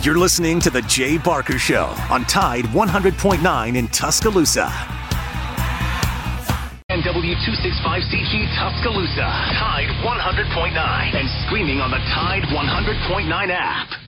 You're listening to The Jay Barker Show on Tide 100.9 in Tuscaloosa. NW265CG Tuscaloosa, Tide 100.9, and streaming on the Tide 100.9 app.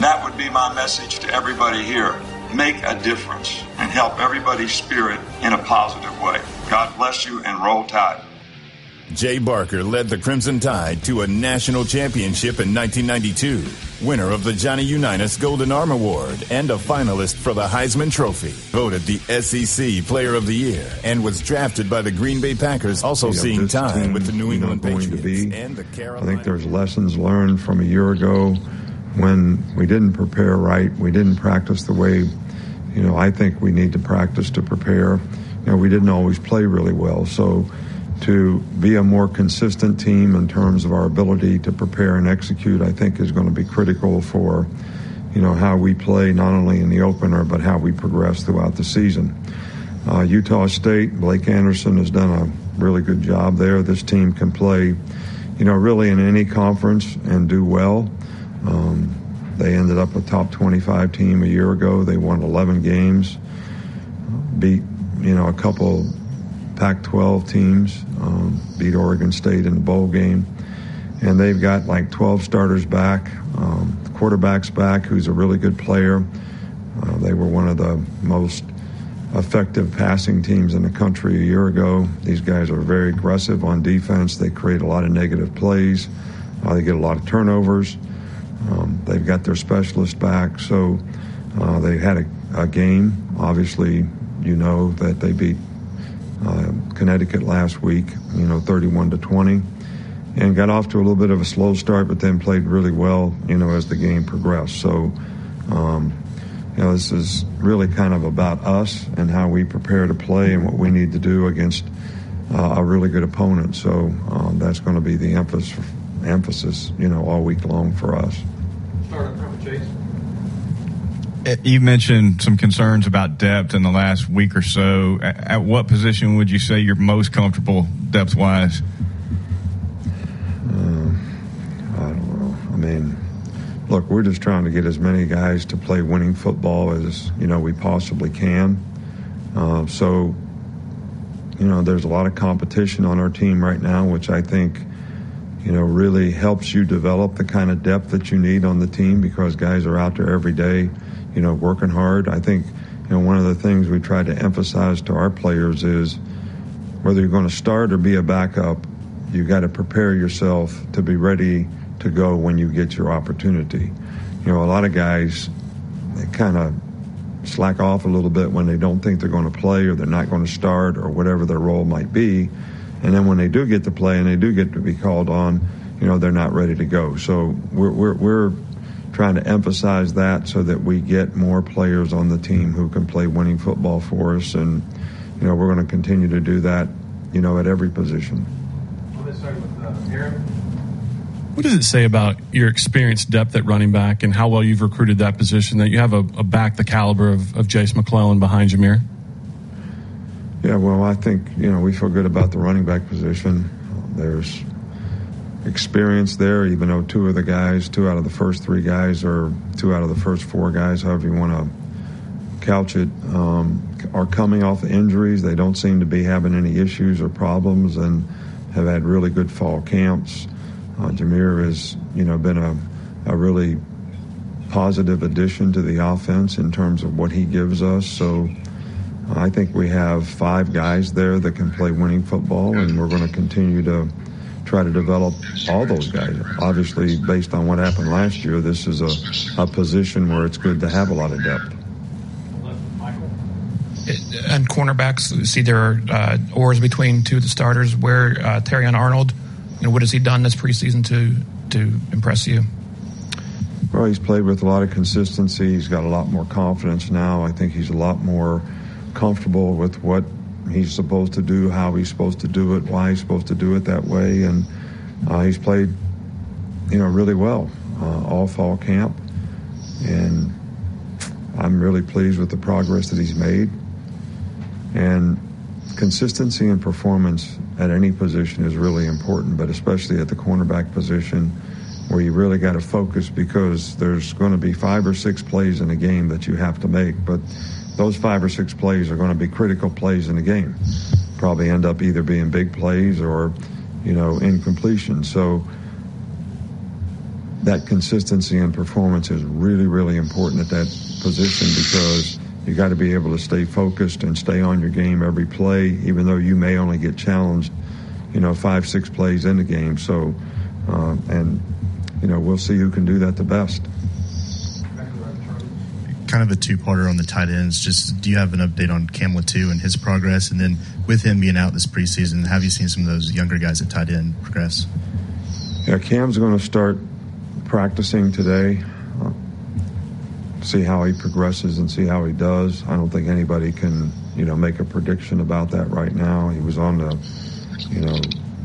That would be my message to everybody here. Make a difference and help everybody's spirit in a positive way. God bless you and roll tide. Jay Barker led the Crimson Tide to a national championship in 1992, winner of the Johnny Unitas Golden Arm Award and a finalist for the Heisman Trophy, voted the SEC Player of the Year, and was drafted by the Green Bay Packers, also You know, seeing time team, with the New you know, England going Patriots be- and the Carolina. I think there's lessons learned from a year ago when we didn't prepare right. We didn't practice the way, you know, I think we need to practice to prepare. You know, we didn't always play really well. So to be a more consistent team in terms of our ability to prepare and execute, I think is going to be critical for, you know, how we play not only in the opener, but how we progress throughout the season. Uh, Utah State, Blake Anderson has done a really good job there. This team can play, you know, really in any conference and do well. Um, they ended up a top 25 team a year ago. They won 11 games, beat, you know, a couple Pac-12 teams, um, beat Oregon State in the bowl game, and they've got like 12 starters back, um, quarterbacks back, who's a really good player. Uh, they were one of the most effective passing teams in the country a year ago. These guys are very aggressive on defense. They create a lot of negative plays. Uh, they get a lot of turnovers. Um, they've got their specialist back, so uh, they had a, a game. Obviously, you know that they beat uh, Connecticut last week, you know, 31 to 20, and got off to a little bit of a slow start, but then played really well, you know, as the game progressed. So, um, you know, this is really kind of about us and how we prepare to play and what we need to do against uh, a really good opponent. So um, that's going to be the emphasis, emphasis, you know, all week long for us. Uh, You mentioned some concerns about depth in the last week or so. At at what position would you say you're most comfortable depth wise? I don't know. I mean, look, we're just trying to get as many guys to play winning football as you know we possibly can. Uh, so, you know, there's a lot of competition on our team right now, which I think, you know, really helps you develop the kind of depth that you need on the team because guys are out there every day, you know, working hard. I think, you know, one of the things we try to emphasize to our players is whether you're going to start or be a backup, you got to prepare yourself to be ready to go when you get your opportunity. You know, a lot of guys, they kind of slack off a little bit when they don't think they're going to play or they're not going to start or whatever their role might be. And then when they do get to play and they do get to be called on, you know, they're not ready to go. So we're, we're, we're trying to emphasize that so that we get more players on the team who can play winning football for us. And, you know, we're going to continue to do that you know, at every position. What does it say about your experienced depth at running back and how well you've recruited that position that you have a, a back the caliber of, of Jase McClellan behind Jahmyr? Yeah, well, I think, you know, we feel good about the running back position. There's experience there, even though two of the guys, two out of the first three guys, or two out of the first four guys, however you want to couch it, um, are coming off injuries. They don't seem to be having any issues or problems and have had really good fall camps. Uh, Jahmyr has, you know, been a, a really positive addition to the offense in terms of what he gives us. So I think we have five guys there that can play winning football, and we're going to continue to try to develop all those guys. Obviously, based on what happened last year, this is a, a position where it's good to have a lot of depth. Michael. And cornerbacks, see there are uh, oars between two of the starters. Where uh, Terrion Arnold you know, what has he done this preseason to to impress you? Well, he's played with a lot of consistency. He's got a lot more confidence now. I think he's a lot more comfortable with what he's supposed to do, how he's supposed to do it, why he's supposed to do it that way, and uh, he's played, you know, really well uh, all fall camp, and I'm really pleased with the progress that he's made. And consistency and performance at any position is really important, but especially at the cornerback position where you really got to focus because there's going to be five or six plays in a game that you have to make, but those five or six plays are going to be critical plays in the game. Probably end up either being big plays or, you know, incompletion. So that consistency and performance is really, really important at that position because you got to be able to stay focused and stay on your game every play, even though you may only get challenged, you know, five, six plays in the game. So, uh, and, you know, we'll see who can do that the best. Kind of a two-parter on the tight ends. Just do you have an update on Cam too and his progress, and then with him being out this preseason, have you seen some of those younger guys at tight end progress? Yeah, Cam's going to start practicing today see how he progresses and see how he does. I don't think anybody can, you know, make a prediction about that right now. He was on the, you know,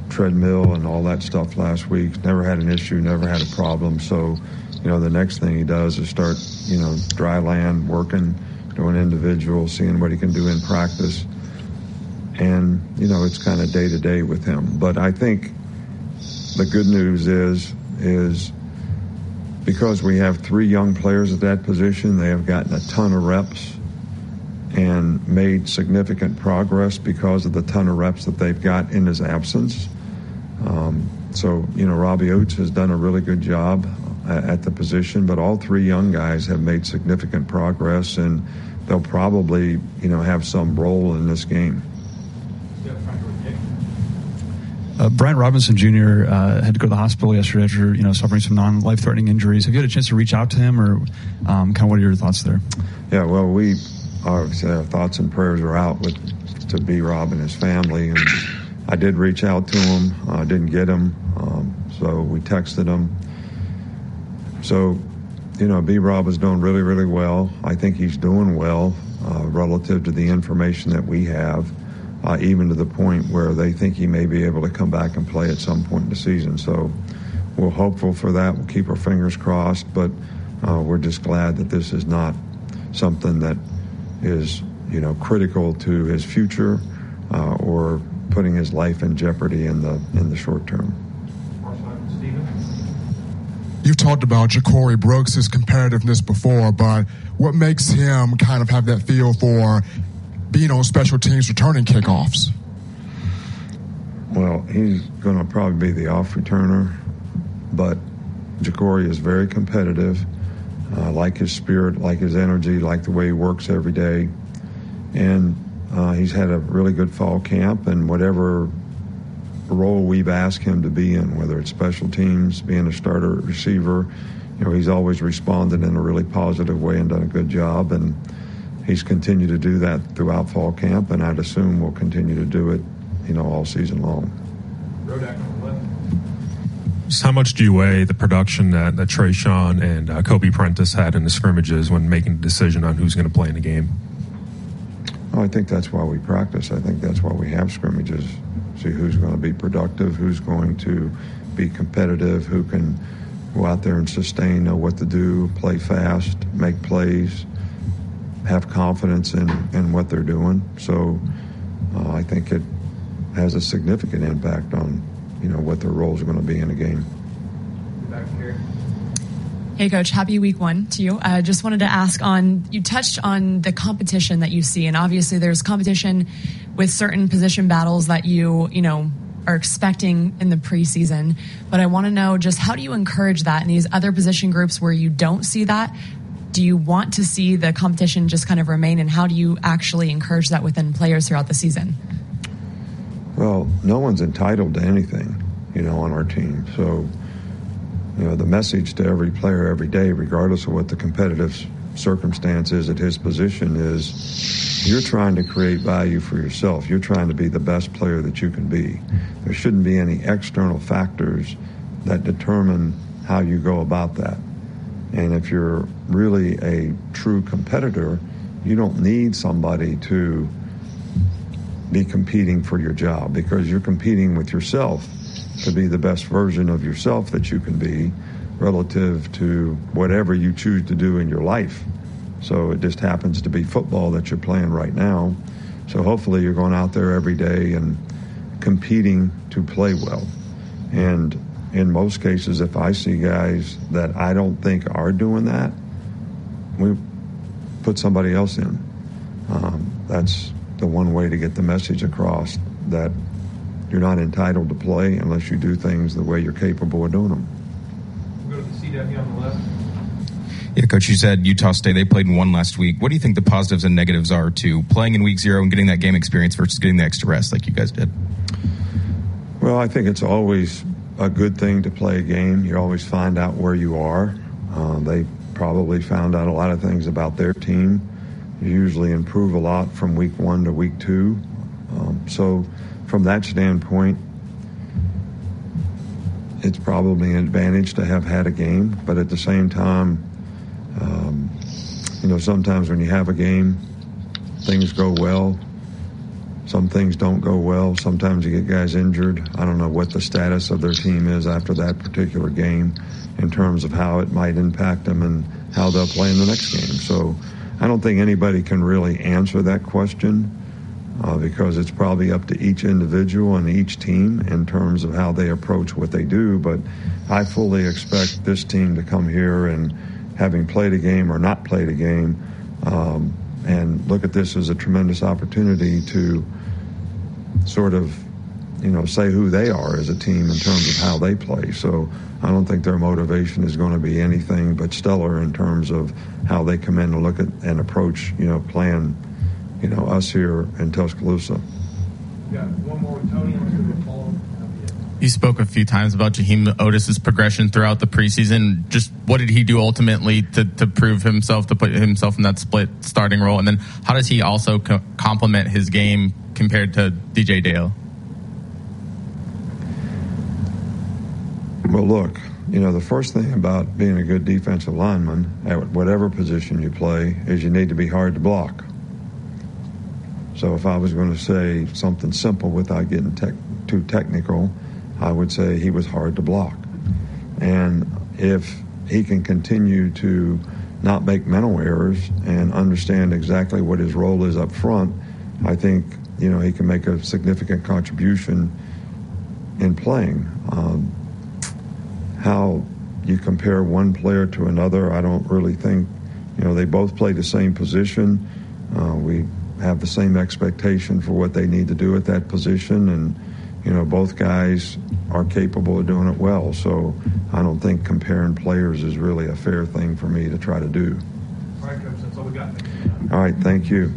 treadmill and all that stuff last week. Never had an issue, never had a problem. So, you know, the next thing he does is start, you know, dry land, working, doing individual, seeing what he can do in practice. And, you know, it's kind of day to day with him. But I think the good news is, is because we have three young players at that position, they have gotten a ton of reps and made significant progress because of the ton of reps that they've got in his absence. Um, so, you know, Robbie Ouzts has done a really good job at the position, but all three young guys have made significant progress, and they'll probably, you know, have some role in this game. Uh, Brian Robinson Jr. Uh, had to go to the hospital yesterday after you know suffering some non-life threatening injuries. Have you had a chance to reach out to him, or um, kind of what are your thoughts there? Yeah, well, we obviously our thoughts and prayers are out with to B Rob and his family, and I did reach out to him. I uh, didn't get him, um, so we texted him. So, you know, B Rob is doing really, really well. I think he's doing well uh, relative to the information that we have uh, even to the point where they think he may be able to come back and play at some point in the season. So we're hopeful for that. We'll keep our fingers crossed, but uh, we're just glad that this is not something that is, you know, critical to his future uh, or putting his life in jeopardy in the in the short term. You've talked about Ja'Corey Brooks' competitiveness before, but what makes him kind of have that feel for being on special teams returning kickoffs? Well, he's going to probably be the off returner, but Ja'Corey is very competitive. Uh, like his spirit, like his energy, like the way he works every day. And uh, he's had a really good fall camp, and whatever role we've asked him to be in, whether it's special teams, being a starter receiver, you know, he's always responded in a really positive way and done a good job. And he's continued to do that throughout fall camp, and I'd assume will continue to do it, you know, all season long. Just how much do you weigh the production that, that Traeshon and uh, Kobe Prentice had in the scrimmages when making a decision on who's going to play in the game? Well, I think that's why we practice. I think that's why we have scrimmages. See who's going to be productive, who's going to be competitive, who can go out there and sustain, know what to do, play fast, make plays, have confidence in, in what they're doing. So uh, I think it has a significant impact on you know what their roles are going to be in a game. Hey, Coach. Happy week one to you. I uh, just wanted to ask on you touched on the competition that you see, and obviously there's competition with certain position battles that you you know are expecting in the preseason. But I want to know just how do you encourage that in these other position groups where you don't see that? Do you want to see the competition just kind of remain, and how do you actually encourage that within players throughout the season? Well, no one's entitled to anything, you know, on our team. So you know, the message to every player every day, regardless of what the competitive circumstance is at his position, is you're trying to create value for yourself. You're trying to be the best player that you can be. There shouldn't be any external factors that determine how you go about that. And if you're really a true competitor, you don't need somebody to be competing for your job because you're competing with yourself to be the best version of yourself that you can be relative to whatever you choose to do in your life. So it just happens to be football that you're playing right now. So hopefully you're going out there every day and competing to play well. And in most cases, if I see guys that I don't think are doing that, we put somebody else in. Um, that's the one way to get the message across that you're not entitled to play unless you do things the way you're capable of doing them. We'll go to the CW on the left. Yeah, coach, you said Utah State, they played in one last week. What do you think the positives and negatives are to playing in week zero and getting that game experience versus getting the extra rest like you guys did? Well, I think it's always a good thing to play a game. You always find out where you are. Uh, they probably found out a lot of things about their team. You usually improve a lot from week one to week two. Um, so from that standpoint, it's probably an advantage to have had a game. But at the same time, um, you know, sometimes when you have a game, things go well. Some things don't go well. Sometimes you get guys injured. I don't know what the status of their team is after that particular game in terms of how it might impact them and how they'll play in the next game. So I don't think anybody can really answer that question uh, because it's probably up to each individual and each team in terms of how they approach what they do. But I fully expect this team to come here and having played a game or not played a game um, and look at this as a tremendous opportunity to sort of you know say who they are as a team in terms of how they play so I don't think their motivation is going to be anything but stellar in terms of how they come in and look at and approach you know playing you know, us here in Tuscaloosa. You spoke a few times about Jaheim Oatis's progression throughout the preseason. Just what did he do ultimately to, to prove himself, to put himself in that split starting role? And then how does he also co- complement his game compared to DJ Dale? Well, look, you know, the first thing about being a good defensive lineman at whatever position you play is you need to be hard to block. So if I was going to say something simple without getting tech, too technical, I would say he was hard to block. And if he can continue to not make mental errors and understand exactly what his role is up front, I think you know he can make a significant contribution in playing. Um, how you compare one player to another, I don't really think. You know, they both play the same position. Uh, we have the same expectation for what they need to do at that position, and you know both guys are capable of doing it well. So I don't think comparing players is really a fair thing for me to try to do. All right, coach, that's all we got. All right, thank you.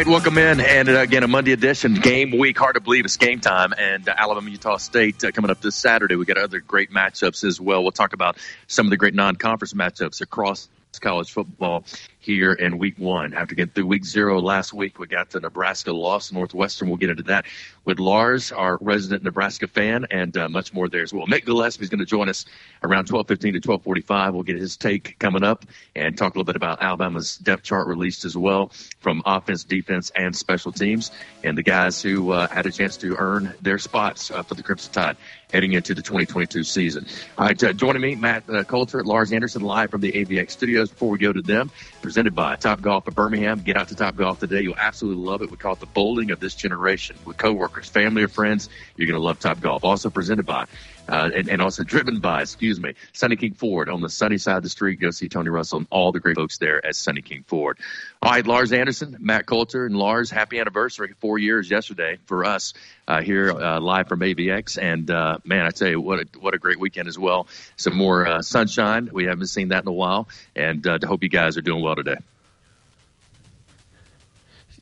Right, welcome in. And uh, again, a Monday edition game week. Hard to believe it's game time. And uh, Alabama, Utah State uh, coming up this Saturday. We got other great matchups as well. We'll talk about some of the great non conference matchups across college football here in week one. After getting through week zero last week, we got the Nebraska loss. Northwestern, we'll get into that with Lars, our resident Nebraska fan, and uh, much more there as well. Mick Gillespie is going to join us around 12:15 to 12:45. We'll get his take coming up and talk a little bit about Alabama's depth chart released as well from offense, defense, and special teams, and the guys who uh, had a chance to earn their spots uh, for the Crimson Tide heading into the 2022 season. All right, uh, joining me, Matt uh, Coulter, Lars Anderson, live from the AVX studios. Before we go to them, presented by Top Golf of Birmingham. Get out to Top Golf today. You'll absolutely love it. We call it the bowling of this generation with coworkers, family, or friends. You're going to love Top Golf. Also presented by uh, and, and, also driven by, excuse me, Sunny King Ford on the sunny side of the street. Go see Tony Russell and all the great folks there at Sunny King Ford. All right, Lars Anderson, Matt Coulter, and Lars, happy anniversary. Four years yesterday for us uh, here uh, live from AVX. And uh, man, I tell you, what a, what a great weekend as well. Some more uh, sunshine. We haven't seen that in a while. And uh, to hope you guys are doing well today.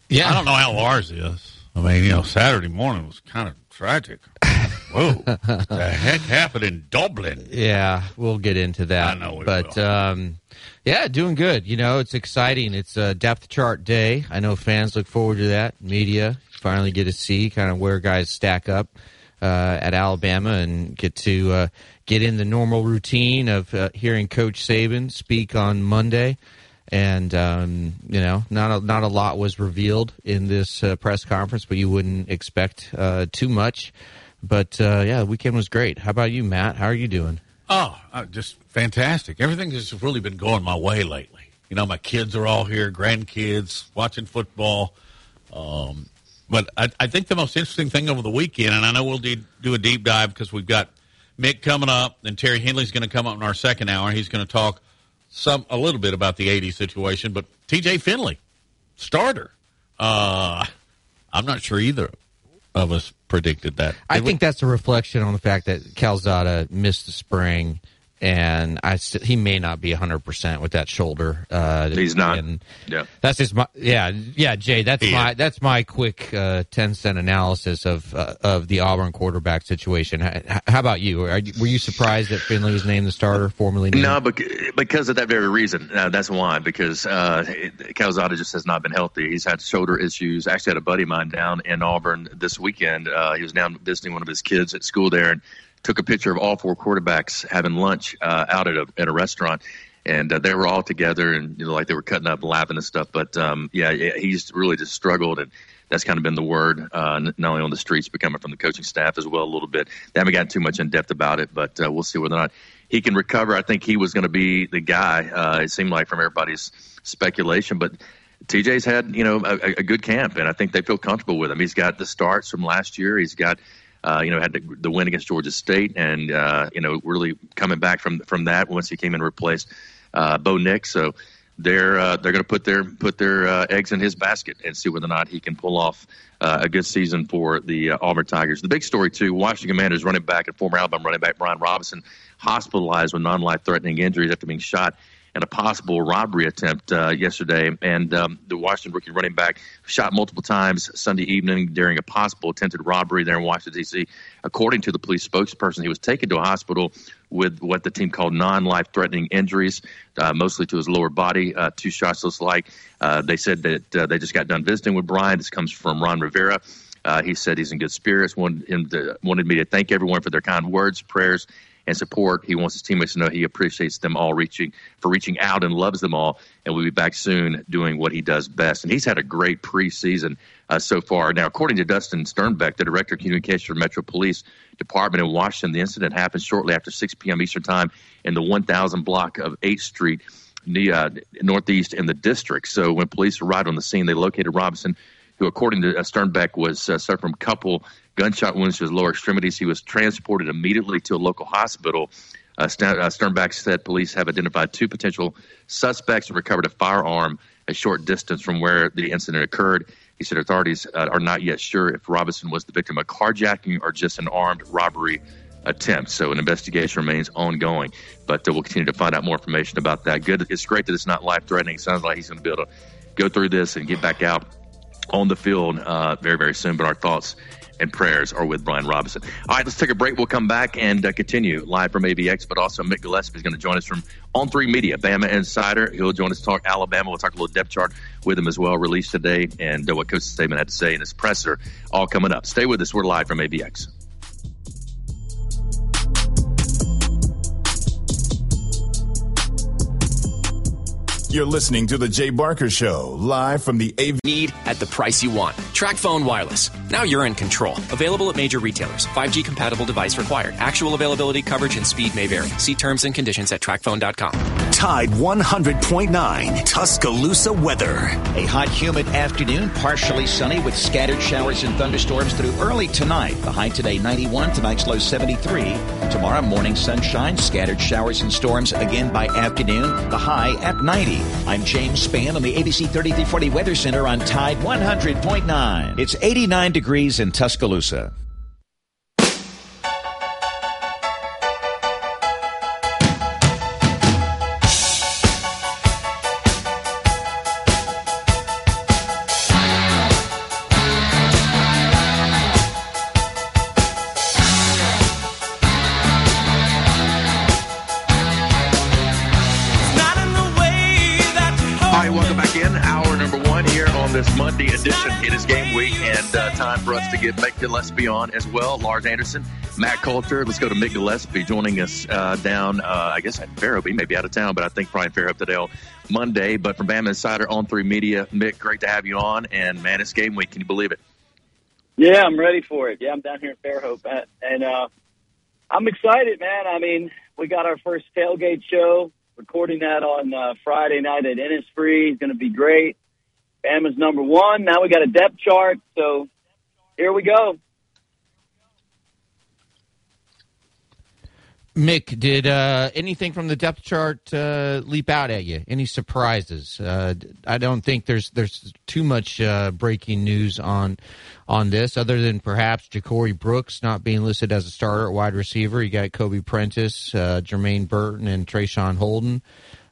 Yeah. I don't know how Lars is. I mean, you know, Saturday morning was kind of tragic. Whoa, what the heck happened in Dublin? Yeah, we'll get into that. I know we but will. Um, yeah, doing good. You know, it's exciting. It's a depth chart day. I know fans look forward to that. Media finally get to see kind of where guys stack up uh, at Alabama and get to uh, get in the normal routine of uh, hearing Coach Saban speak on Monday. And um, you know, not a, not a lot was revealed in this uh, press conference, but you wouldn't expect uh, too much. But uh, yeah, the weekend was great. How about you, Matt? How are you doing? Oh, uh, just fantastic. Everything has really been going my way lately. You know, my kids are all here, grandkids, watching football. Um, but I, I, think the most interesting thing over the weekend, and I know we'll do, do a deep dive because we've got Mick coming up, and Terry Henley's going to come up in our second hour. He's going to talk some a little bit about the 80 situation, but TJ Finley, starter. Uh, I'm not sure either of us predicted that. I think that's a reflection on the fact that Calzada missed the spring, and I st- he may not be 100 percent with that shoulder. Uh, He's not. Yeah. that's just my yeah yeah Jay. That's He my that's my quick uh, 10 cent analysis of uh, of the Auburn quarterback situation. H- how about you? Were you surprised that Finley was named the starter, formerly named? No, bec- because of that very reason. Uh, that's why. Because uh, Calzada just has not been healthy. He's had shoulder issues. Actually, had a buddy of mine down in Auburn this weekend. Uh, he was down visiting one of his kids at school there, and took a picture of all four quarterbacks having lunch uh, out at a at a restaurant. And uh, they were all together, and you know, like they were cutting up, and laughing and stuff. But um, yeah, he's really just struggled, and that's kind of been the word, uh, not only on the streets, but coming from the coaching staff as well a little bit. They haven't gotten too much in depth about it, but uh, we'll see whether or not he can recover. I think he was going to be the guy. Uh, it seemed like from everybody's speculation, but TJ's had you know a, a good camp, and I think they feel comfortable with him. He's got the starts from last year. He's got uh, you know had the, the win against Georgia State, and uh, you know really coming back from from that once he came in and replaced uh, Bo Nix. So they're uh, they're going to put their put their uh, eggs in his basket and see whether or not he can pull off uh, a good season for the uh, Auburn Tigers. The big story too: Washington Commanders running back and former Alabama running back Brian Robinson hospitalized with non-life threatening injuries after being shot in a possible robbery attempt uh, yesterday. And um, the Washington rookie running back shot multiple times Sunday evening during a possible attempted robbery there in Washington, D.C. According to the police spokesperson, he was taken to a hospital with what the team called non-life threatening injuries, uh, mostly to his lower body. Uh, two shots looks like. Uh, they said that uh, they just got done visiting with Brian. This comes from Ron Rivera. Uh, he said he's in good spirits. Wanted him to, wanted me to thank everyone for their kind words, prayers, and support. He wants his teammates to know he appreciates them all reaching for reaching out and loves them all. And we'll be back soon doing what he does best. And he's had a great preseason uh, so far. Now, according to Dustin Sternbeck, the director of communications for Metro Police Department in Washington, the incident happened shortly after 6 p.m. Eastern Time in the 1000 block of 8th Street. Uh, northeast in the district. So when police arrived on the scene, they located Robinson, who, according to uh, Sternbeck, was uh, suffered from a couple gunshot wounds to his lower extremities. He was transported immediately to a local hospital. Uh, uh, Sternbeck said police have identified two potential suspects and recovered a firearm a short distance from where the incident occurred. He said authorities uh, are not yet sure if Robinson was the victim of carjacking or just an armed robbery attempt. So an investigation remains ongoing, but uh, we'll continue to find out more information about that. Good. It's great that it's not life threatening. Sounds like he's going to be able to go through this and get back out on the field uh, very, very soon. But our thoughts and prayers are with Brian Robinson. All right, let's take a break. We'll come back and uh, continue live from AVX, but also Mick Gillespie is going to join us from On Three Media, Bama Insider. He'll join us talk Alabama. We'll talk a little depth chart with him as well, released today, and uh, what Coach Saban had to say in his presser, all coming up. Stay with us. We're live from AVX. You're listening to The Jay Barker Show, live from the AV. Need at the price you want. Tracfone Wireless. Now you're in control. Available at major retailers. 5G compatible device required. Actual availability, coverage, and speed may vary. See terms and conditions at tracfone.com. Tide 100.9 Tuscaloosa weather. A hot, humid afternoon, partially sunny with scattered showers and thunderstorms through early tonight. The high today 91, tonight's low 73. Tomorrow morning sunshine, scattered showers and storms again by afternoon. The high at 90. I'm James Spann on the ABC 3340 Weather Center on Tide 100.9. It's 89 degrees in Tuscaloosa. Get Mick Gillespie on as well. Lars Anderson, Matt Coulter. Let's go to Mick Gillespie joining us uh, down, uh, I guess, at Fairhope. He may be out of town, but I think probably in Fairhope today Monday. But from Bama Insider on 3 Media, Mick, great to have you on. And man, it's game week. Can you believe it? Yeah, I'm ready for it. Yeah, I'm down here in Fairhope, uh, and uh, I'm excited, man. I mean, we got our first tailgate show, recording that on uh, Friday night at Innisfree. It's going to be great. Bama's number one. Now we got a depth chart, so here we go. Mick, did uh, anything from the depth chart uh, leap out at you? Any surprises? Uh, I don't think there's there's too much uh, breaking news on on this, other than perhaps Ja'Corey Brooks not being listed as a starter at wide receiver. You got Kobe Prentice, uh, Jermaine Burton, and Traeshon Holden.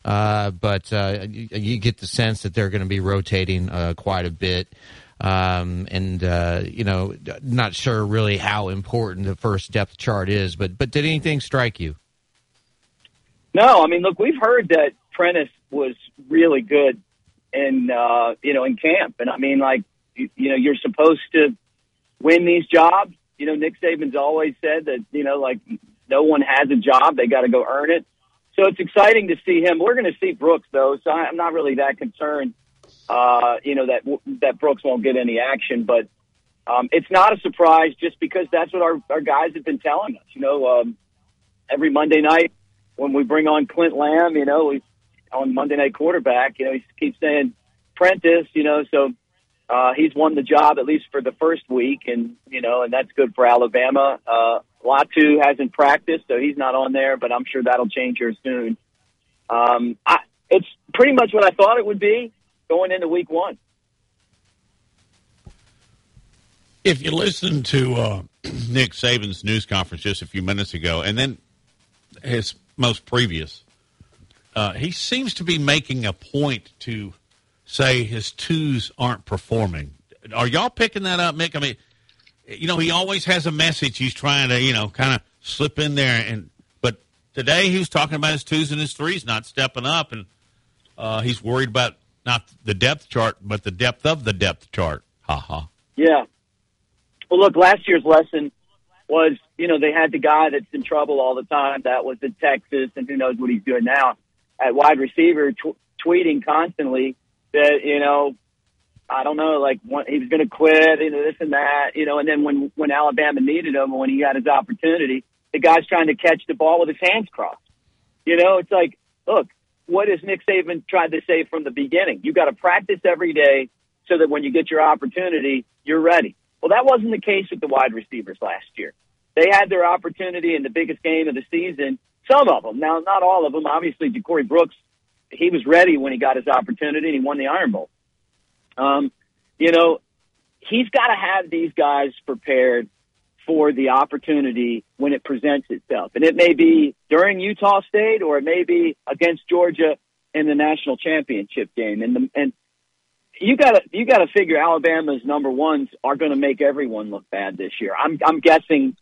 Uh, but you, you, get the sense that they're going to be rotating quite a bit. Um, and uh, you know, not sure really how important the first depth chart is, but but did anything strike you? No, I mean, look, we've heard that Prentice was really good in uh, you know in camp, and I mean, like you, you know, you're supposed to win these jobs. You know, Nick Saban's always said that you know, like no one has a job; they got to go earn it. So it's exciting to see him. We're going to see Brooks though, so I'm not really that concerned uh, you know, that that Brooks won't get any action. But um, it's not a surprise just because that's what our, our guys have been telling us. You know, um, every Monday night when we bring on Clint Lamb, you know, we, on Monday Night Quarterback, you know, he keeps saying Prentice, you know, so uh, he's won the job at least for the first week, and you know, and that's good for Alabama. Uh, Latu hasn't practiced, so he's not on there, but I'm sure that'll change here soon. Um, I, it's pretty much what I thought it would be going into week one. If you listen to uh, Nick Saban's news conference just a few minutes ago, and then his most previous, uh, he seems to be making a point to say his twos aren't performing. Are y'all picking that up, Mick? I mean, you know, he always has a message he's trying to, you know, kind of slip in there. And but today he was talking about his twos and his threes not stepping up, and uh, he's worried about not the depth chart, but the depth of the depth chart. Ha ha. Yeah. Well, look, last year's lesson was, you know, they had the guy that's in trouble all the time. That was in Texas, and who knows what he's doing now at wide receiver, tw- tweeting constantly that, you know, I don't know, like when, he was going to quit, you know, this and that, you know, and then when when Alabama needed him, when he got his opportunity, the guy's trying to catch the ball with his hands crossed. You know, it's like, look, what has Nick Saban tried to say from the beginning? You got to practice every day so that when you get your opportunity, you're ready. Well, that wasn't the case with the wide receivers last year. They had their opportunity in the biggest game of the season. Some of them, now not all of them. Obviously, Ja'Corey Brooks, he was ready when he got his opportunity and he won the Iron Bowl. Um, you know, he's got to have these guys prepared for the opportunity when it presents itself. And it may be during Utah State or it may be against Georgia in the national championship game. And the, and you got to you got to figure Alabama's number ones are going to make everyone look bad this year. I'm I'm guessing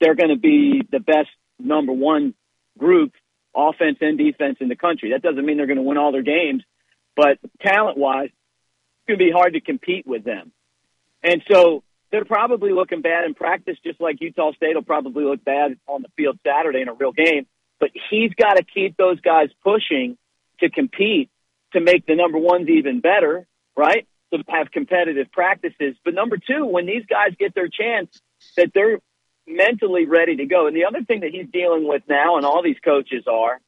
they're going to be the best number one group, offense and defense in the country. That doesn't mean they're going to win all their games, but talent wise, it's to be hard to compete with them. And so they're probably looking bad in practice, just like Utah State will probably look bad on the field Saturday in a real game. But he's got to keep those guys pushing to compete to make the number ones even better, right? To have competitive practices. But number two, when these guys get their chance, that they're mentally ready to go. And the other thing that he's dealing with now, and all these coaches are,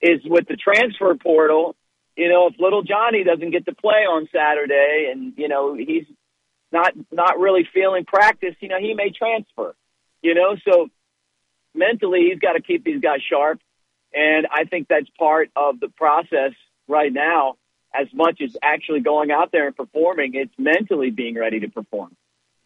is with the transfer portal. You know, if little Johnny doesn't get to play on Saturday, and you know he's not not really feeling practice, you know he may transfer. You know, so mentally he's got to keep these guys sharp, and I think that's part of the process right now. As much as actually going out there and performing, it's mentally being ready to perform.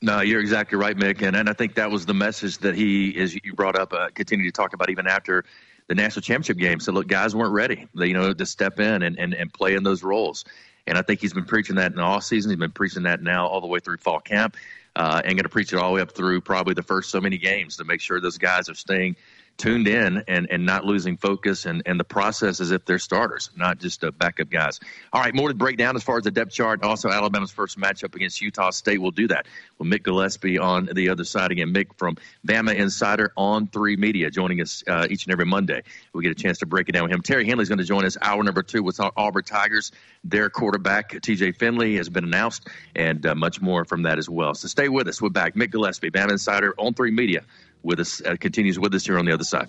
No, you're exactly right, Mick, and, and I think that was the message that he, as you brought up, uh, continued to talk about even after the national championship game. So look, guys weren't ready, they, you know, to step in and, and, and play in those roles. And I think he's been preaching that in the off season. He's been preaching that now all the way through fall camp, uh, and going to preach it all the way up through probably the first so many games to make sure those guys are staying tuned in and, and not losing focus and, and the process as if they're starters, not just uh, backup guys. All right, more to break down as far as the depth chart. Also, Alabama's first matchup against Utah State. We'll do that with Mick Gillespie on the other side again. Mick from Bama Insider on 3 Media joining us uh, each and every Monday. We get a chance to break it down with him. Terry Henley's going to join us hour number two with our Auburn Tigers. Their quarterback, TJ Finley, has been announced, and uh, much more from that as well. So stay with us. We're back. Mick Gillespie, Bama Insider on 3 Media with us uh, continues with us here on the other side.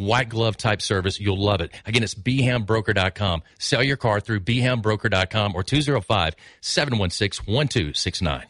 White glove type service. You'll love it. Again, it's bhambroker.com. Sell your car through bhambroker.com or 205 716 1269.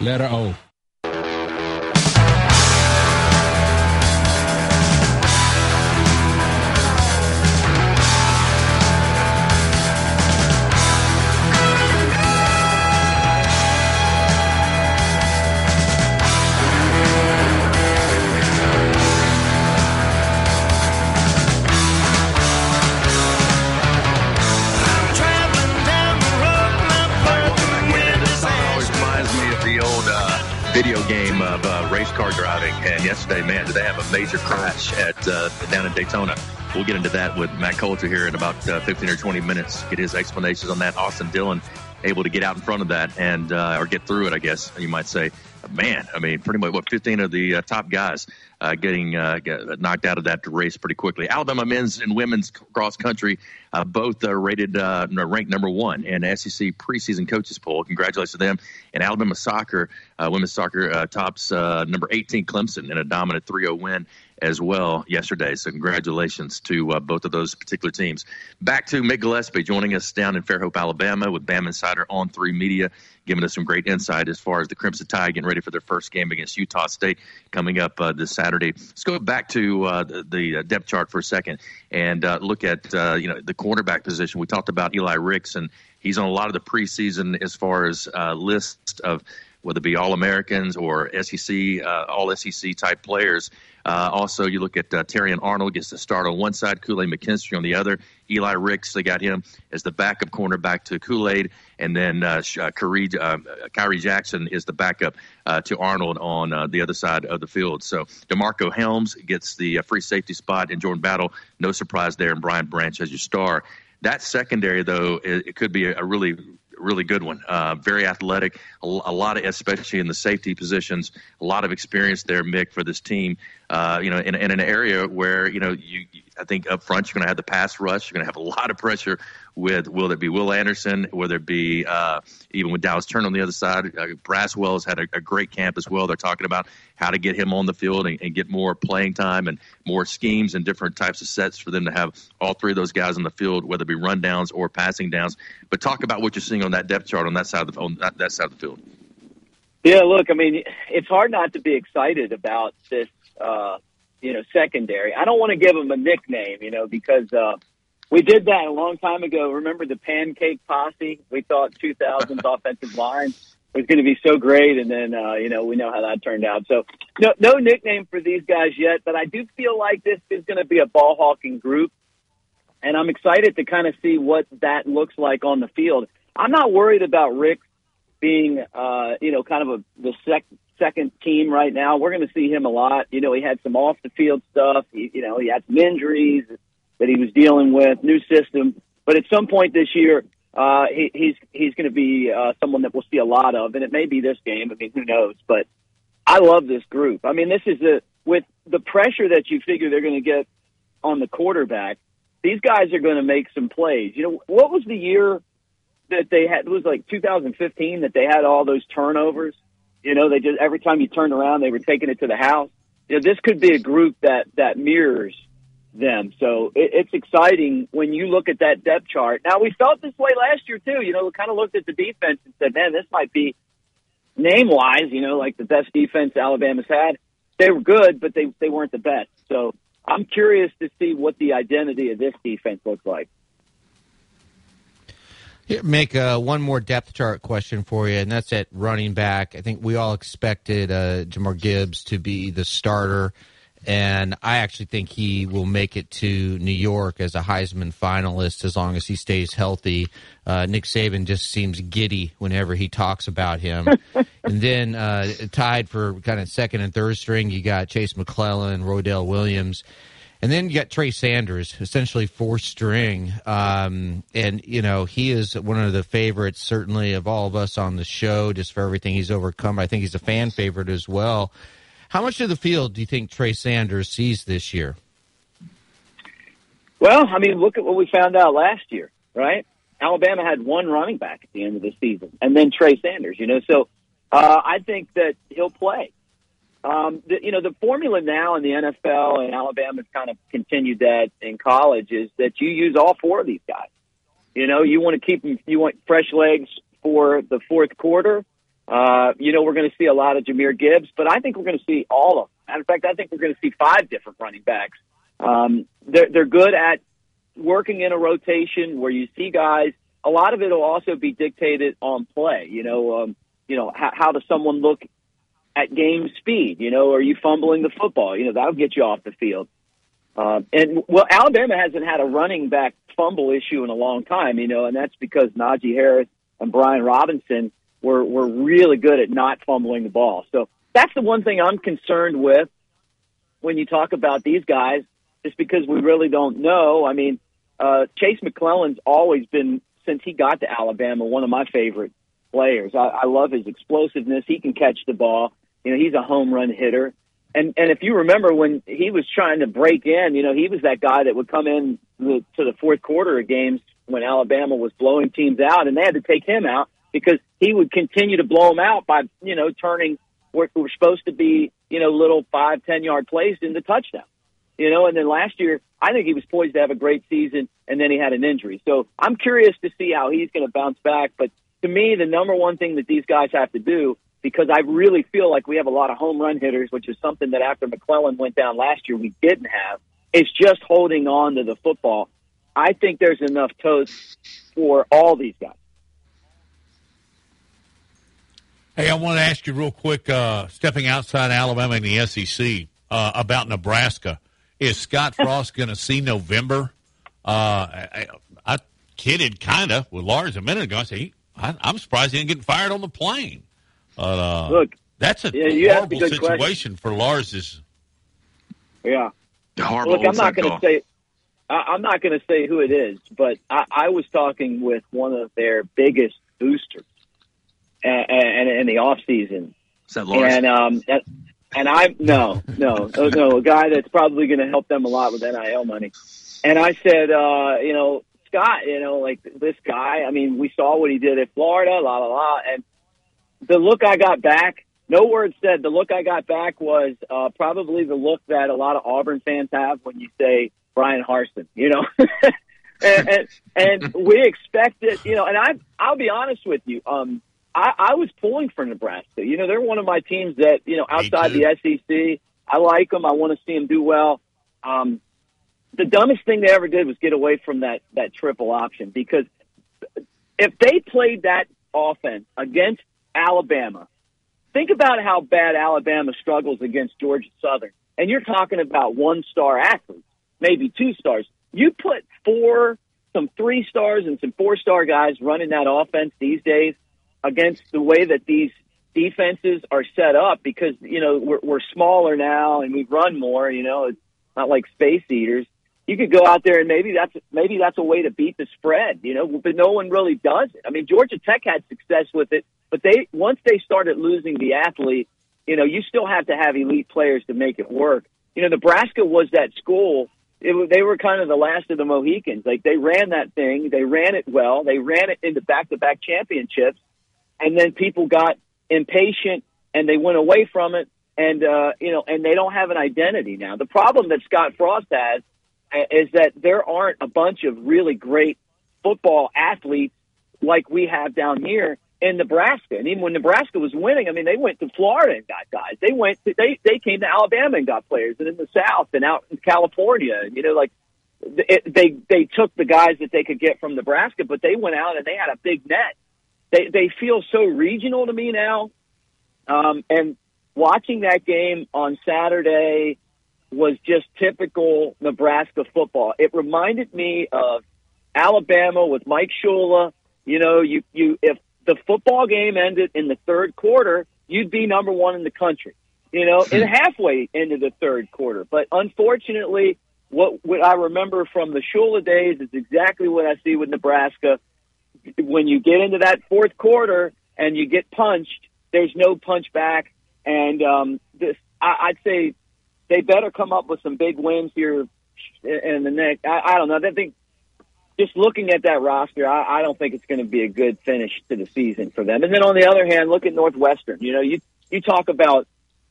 letter O. of uh, race car driving. And yesterday, man, did they have a major crash at uh, down in Daytona. We'll get into that with Matt Coulter here in about uh, 15 or 20 minutes. Get his explanations on that. Austin Dillon able to get out in front of that and uh, or get through it, I guess you might say. Man, I mean, pretty much what 15 of the uh, top guys uh, getting uh, get knocked out of that race pretty quickly. Alabama men's and women's cross country uh, both uh, rated uh, ranked number one in SEC preseason coaches poll. Congratulations to them. And Alabama soccer, women's soccer, tops number 18 Clemson in a dominant 3-0 win as well yesterday. So congratulations to uh, both of those particular teams. Back to Mick Gillespie joining us down in Fairhope, Alabama with Bama Insider on 3 Media, giving us some great insight as far as the Crimson Tide getting ready for their first game against Utah State coming up uh, this Saturday. Let's go back to uh, the, the depth chart for a second and uh, look at uh, you know the cornerback position. We talked about Eli Ricks, and he's on a lot of the preseason as far as uh, list of whether it be All Americans or SEC, uh, All SEC type players. Uh, also, you look at uh, and Arnold gets the start on one side, Kool Aid McKinstry on the other. Eli Ricks, they got him as the backup cornerback to Kool Aid, and then uh, uh, Kyrie, uh, Khyree Jackson is the backup uh, to Arnold on the other side of the field. So DeMarcco Hellams gets the free safety spot, and Jordan Battle, no surprise there, and Brian Branch as your star. That secondary, though, it, it could be a, a really really good one. Uh, very athletic, a, a, lot of, especially in the safety positions, a lot of experience there, Mick, for this team. Uh, you know, in, in, an area where you know you, I think up front you're going to have the pass rush. You're going to have a lot of pressure with will it be Will Anderson, whether it be uh, even with Dallas Turner on the other side. Uh, Braswell has had a, a, great camp as well. They're talking about how to get him on the field and, and, get more playing time and more schemes and different types of sets for them to have all three of those guys on the field, whether it be rundowns or passing downs. But talk about what you're seeing on that depth chart on that side of the on that, that side of the field. Yeah, look, I mean, it's hard not to be excited about this uh, you know, secondary. I don't want to give them a nickname, you know, because uh, we did that a long time ago. Remember the Pancake Posse? We thought 2000's offensive line was going to be so great, and then uh, you know we know how that turned out. So no, no nickname for these guys yet, but I do feel like this is going to be a ball hawking group, and I'm excited to kind of see what that looks like on the field. I'm not worried about Rick being, uh, you know, kind of a the sec- second team right now. We're going to see him a lot. You know, he had some off the field stuff. He, you know, he had some injuries that he was dealing with, new system. But at some point this year, uh, he, he's he's going to be uh, someone that we'll see a lot of, and it may be this game. I mean, who knows? But I love this group. I mean, this is a with the pressure that you figure they're going to get on the quarterback. These guys are going to make some plays. You know, what was the year that they had? It was like 2015 that they had all those turnovers You know, they just every time you turned around, they were taking it to the house. You know, this could be a group that that mirrors them. So it, it's exciting when you look at that depth chart. Now we felt this way last year too. You know, we kind of looked at the defense and said, "Man, this might be name wise, you know, like the best defense Alabama's had." They were good, but they they weren't the best. So I'm curious to see what the identity of this defense looks like. Here, make uh, one more depth chart question for you, and that's at running back. I think we all expected uh, Jahmyr Gibbs to be the starter, and I actually think he will make it to New York as a Heisman finalist as long as he stays healthy. Uh, Nick Saban just seems giddy whenever he talks about him. and then uh, tied for kind of second and third string, you got Jase McClellan, Roydell Williams. And then you got Trey Sanders, essentially four string. Um, and, you know, he is one of the favorites, certainly, of all of us on the show, just for everything he's overcome. I think he's a fan favorite as well. How much of the field do you think Trey Sanders sees this year? Well, I mean, look at what we found out last year, right? Alabama had one running back at the end of the season, and then Trey Sanders, you know. So uh, I think that he'll play. Um, the, you know, the formula now in the NFL and Alabama's kind of continued that in college is that you use all four of these guys. You know, you want to keep them, you want fresh legs for the fourth quarter. Uh, you know, we're going to see a lot of Jahmyr Gibbs, but I think we're going to see all of them. Matter of fact, I think we're going to see five different running backs. Um, they're, they're good at working in a rotation where you see guys. A lot of it will also be dictated on play. You know, um, you know, how, how does someone look at game speed? You know, are you fumbling the football? You know, that'll get you off the field. Uh, and well, Alabama hasn't had a running back fumble issue in a long time, you know, and that's because Najee Harris and Brian Robinson were were really good at not fumbling the ball. So that's the one thing I'm concerned with when you talk about these guys, is because we really don't know. I mean, uh, Jase McClellan's always been since he got to Alabama one of my favorite players. I, I love his explosiveness. He can catch the ball. You know, he's a home run hitter. And and if you remember when he was trying to break in, you know, he was that guy that would come in the, to the fourth quarter of games when Alabama was blowing teams out, and they had to take him out because he would continue to blow them out by you know turning what were supposed to be you know little five ten yard plays into touchdown. You know, and then last year I think he was poised to have a great season, and then he had an injury. So I'm curious to see how he's going to bounce back. But to me, the number one thing that these guys have to do because I really feel like we have a lot of home run hitters, which is something that after McClellan went down last year, we didn't have. It's just holding on to the football. I think there's enough toes for all these guys. Hey, I want to ask you real quick, uh, stepping outside Alabama and the SEC, uh, about Nebraska. Is Scott Frost going to see November? Uh, I, I kidded kind of with Lars a minute ago. I said, I, I'm surprised he didn't get fired on the plane. But, uh, Look, that's a yeah, horrible a situation question. for Lars's. Yeah. Horrible. Look, I'm not going to say. I, I'm not going to say who it is, but I, I was talking with one of their biggest boosters, and, and in the off season, Is that Lars? and um, and, and I no no no no a guy that's probably going to help them a lot with NIL money, and I said, uh, you know, Scott, you know, like this guy. I mean, we saw what he did at Florida, la la la, and the look I got back. No words said. The look I got back was uh, probably the look that a lot of Auburn fans have when you say Bryan Harsin. You know, and, and and we expected. You know, and I I'll be honest with you. Um, I, I was pulling for Nebraska. You know, they're one of my teams that you know outside the SEC. I like them. I want to see them do well. Um, the dumbest thing they ever did was get away from that that triple option because if they played that offense against Alabama, think about how bad Alabama struggles against Georgia Southern. And you're talking about one star athletes, maybe two stars. You put four, some three stars and some four star guys running that offense these days against the way that these defenses are set up because, you know, we're, we're smaller now and we run more, you know, it's not like space eaters. You could go out there and maybe that's maybe that's a way to beat the spread, you know, but no one really does it. I mean, Georgia Tech had success with it, but they once they started losing the athlete, you know, you still have to have elite players to make it work. You know, Nebraska was that school. It, they were kind of the last of the Mohicans. Like they ran that thing, they ran it well, they ran it into back-to-back championships, and then people got impatient and they went away from it, and uh, you know, and they don't have an identity now. The problem that Scott Frost has uh, is that there aren't a bunch of really great football athletes like we have down here in Nebraska. And even when Nebraska was winning, I mean, they went to Florida and got guys. They went, to, they they came to Alabama and got players, and in the South and out in California. You know, like it, they they took the guys that they could get from Nebraska, but they went out and they had a big net. They they feel so regional to me now. Um, and watching that game on Saturday was just typical Nebraska football. It reminded me of Alabama with Mike Shula. You know, you you if the football game ended in the third quarter, you'd be number one in the country. You know, in halfway into the third quarter. But unfortunately, what what I remember from the Shula days is exactly what I see with Nebraska. When you get into that fourth quarter and you get punched, there's no punch back. And um, this, I, I'd say, they better come up with some big wins here in the next. I, I don't know. I think just looking at that roster, I, I don't think it's going to be a good finish to the season for them. And then on the other hand, look at Northwestern. You know, you you talk about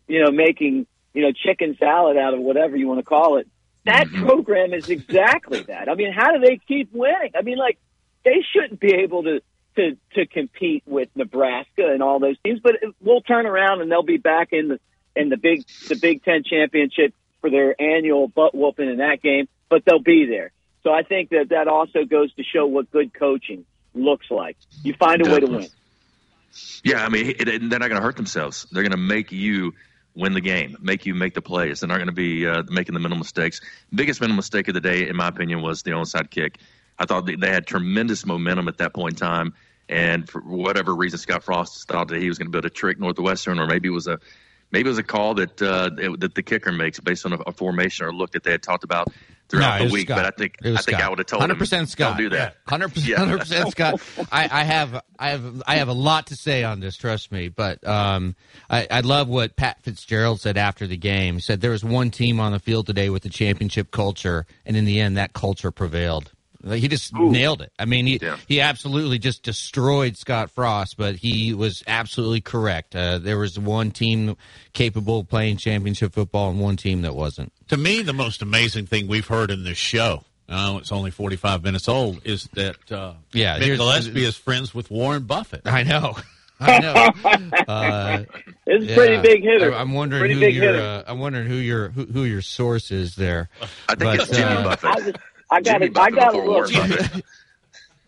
you know making you know chicken salad out of whatever you want to call it. That mm-hmm. program is exactly that. I mean, how do they keep winning? I mean, like they shouldn't be able to to to compete with Nebraska and all those teams, but we'll turn around and they'll be back in the in the big the Big Ten championship for their annual butt whooping in that game. But they'll be there. So I think that that also goes to show what good coaching looks like. You find a way to win. Yeah, I mean, it, it, they're not going to hurt themselves. They're going to make you win the game, make you make the plays. They're not going to be uh, making the mental mistakes. Biggest mental mistake of the day, in my opinion, was the onside kick. I thought they, they had tremendous momentum at that point in time, and for whatever reason, Scott Frost thought that he was going to build a trick Northwestern, or maybe it was a maybe it was a call that uh, that the kicker makes based on a, a formation or a look that they had talked about throughout No, the week. Scott. But I think I think Scott. I would have told him 100% Scott. Don't do that. Hundred percent, Yeah. percent, Scott. I, I have, I have, I have a lot to say on this. Trust me, but um, I, I love what Pat Fitzgerald said after the game. He said there was one team on the field today with the championship culture, and in the end, that culture prevailed. Like, He just nailed it. I mean, he he absolutely just destroyed Scott Frost, but he was absolutely correct. Uh, there was one team capable of playing championship football, and one team that wasn't. To me, the most amazing thing we've heard in this show, oh, it's only 45 minutes old, is that uh, Yeah, Mick here's- Gillespie is friends with Warren Buffett. I know. I know. Uh, It's a pretty big hitter. I- I'm wondering Pretty who your uh, I'm wondering who your who, who your source is there. I think But, it's Jimmy uh, Buffett. I, got Jimmy to, I got to look.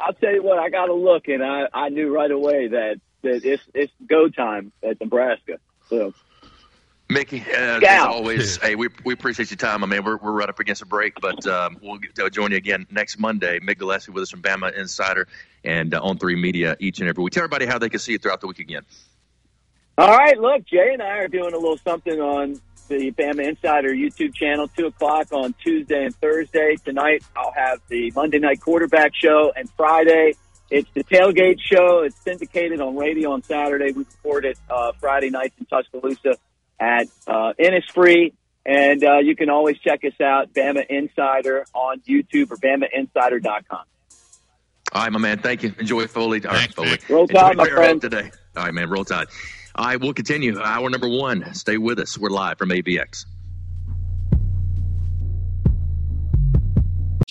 I'll tell you what, I got to look, and I, I knew right away that, that it's it's go time at Nebraska. So Mickey, uh, as always, hey, we, we appreciate your time. I mean, we're, we're right up against a break, but um, we'll get, join you again next Monday. Mick Gillespie with us from Bama Insider and uh, on 3 Media each and every week. Tell everybody how they can see you throughout the week again. All right, look, Jay and I are doing a little something on the Bama Insider YouTube channel, 2 o'clock on Tuesday and Thursday. Tonight, I'll have the Monday Night Quarterback Show, and Friday, it's the Tailgate Show. It's syndicated on radio on Saturday. We record it uh, Friday nights in Tuscaloosa at uh, Innisfree. And uh, you can always check us out, Bama Insider, on YouTube or BamaInsider.com. All right, my man. Thank you. Enjoy Foley. All right, Foley. Roll Tide, my friend. Today. All right, man. Roll Tide. Right, we'll continue. Hour number one. Stay with us. We're live from AVX.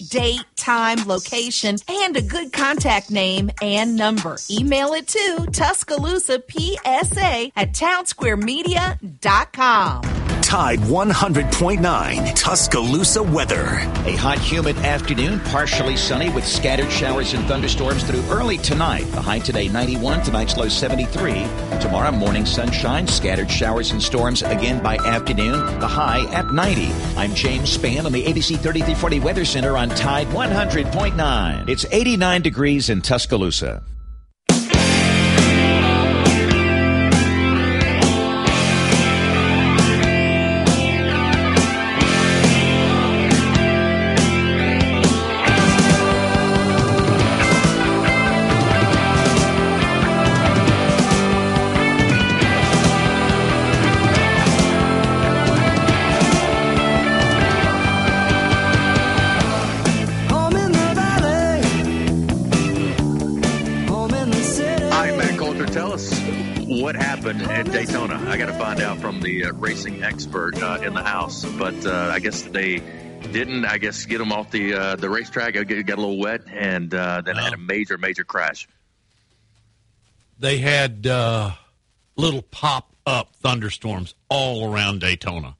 date, time, location, and a good contact name and number. Email it to Tuscaloosa PSA at townsquaremedia.com. Tide 100.9 Tuscaloosa weather. A hot, humid afternoon, partially sunny with scattered showers and thunderstorms through early tonight. The high today 91, tonight's low 73. Tomorrow morning sunshine, scattered showers and storms again by afternoon. The high at 90. I'm James Spann on the ABC 3340 Weather Center on Tide 100.9. It's 89 degrees in Tuscaloosa. Racing expert uh, in the house, but uh, I guess they didn't. I guess get them off the uh, the racetrack. It got a little wet, and uh, then had a major, major crash. They had uh, little pop up thunderstorms all around Daytona,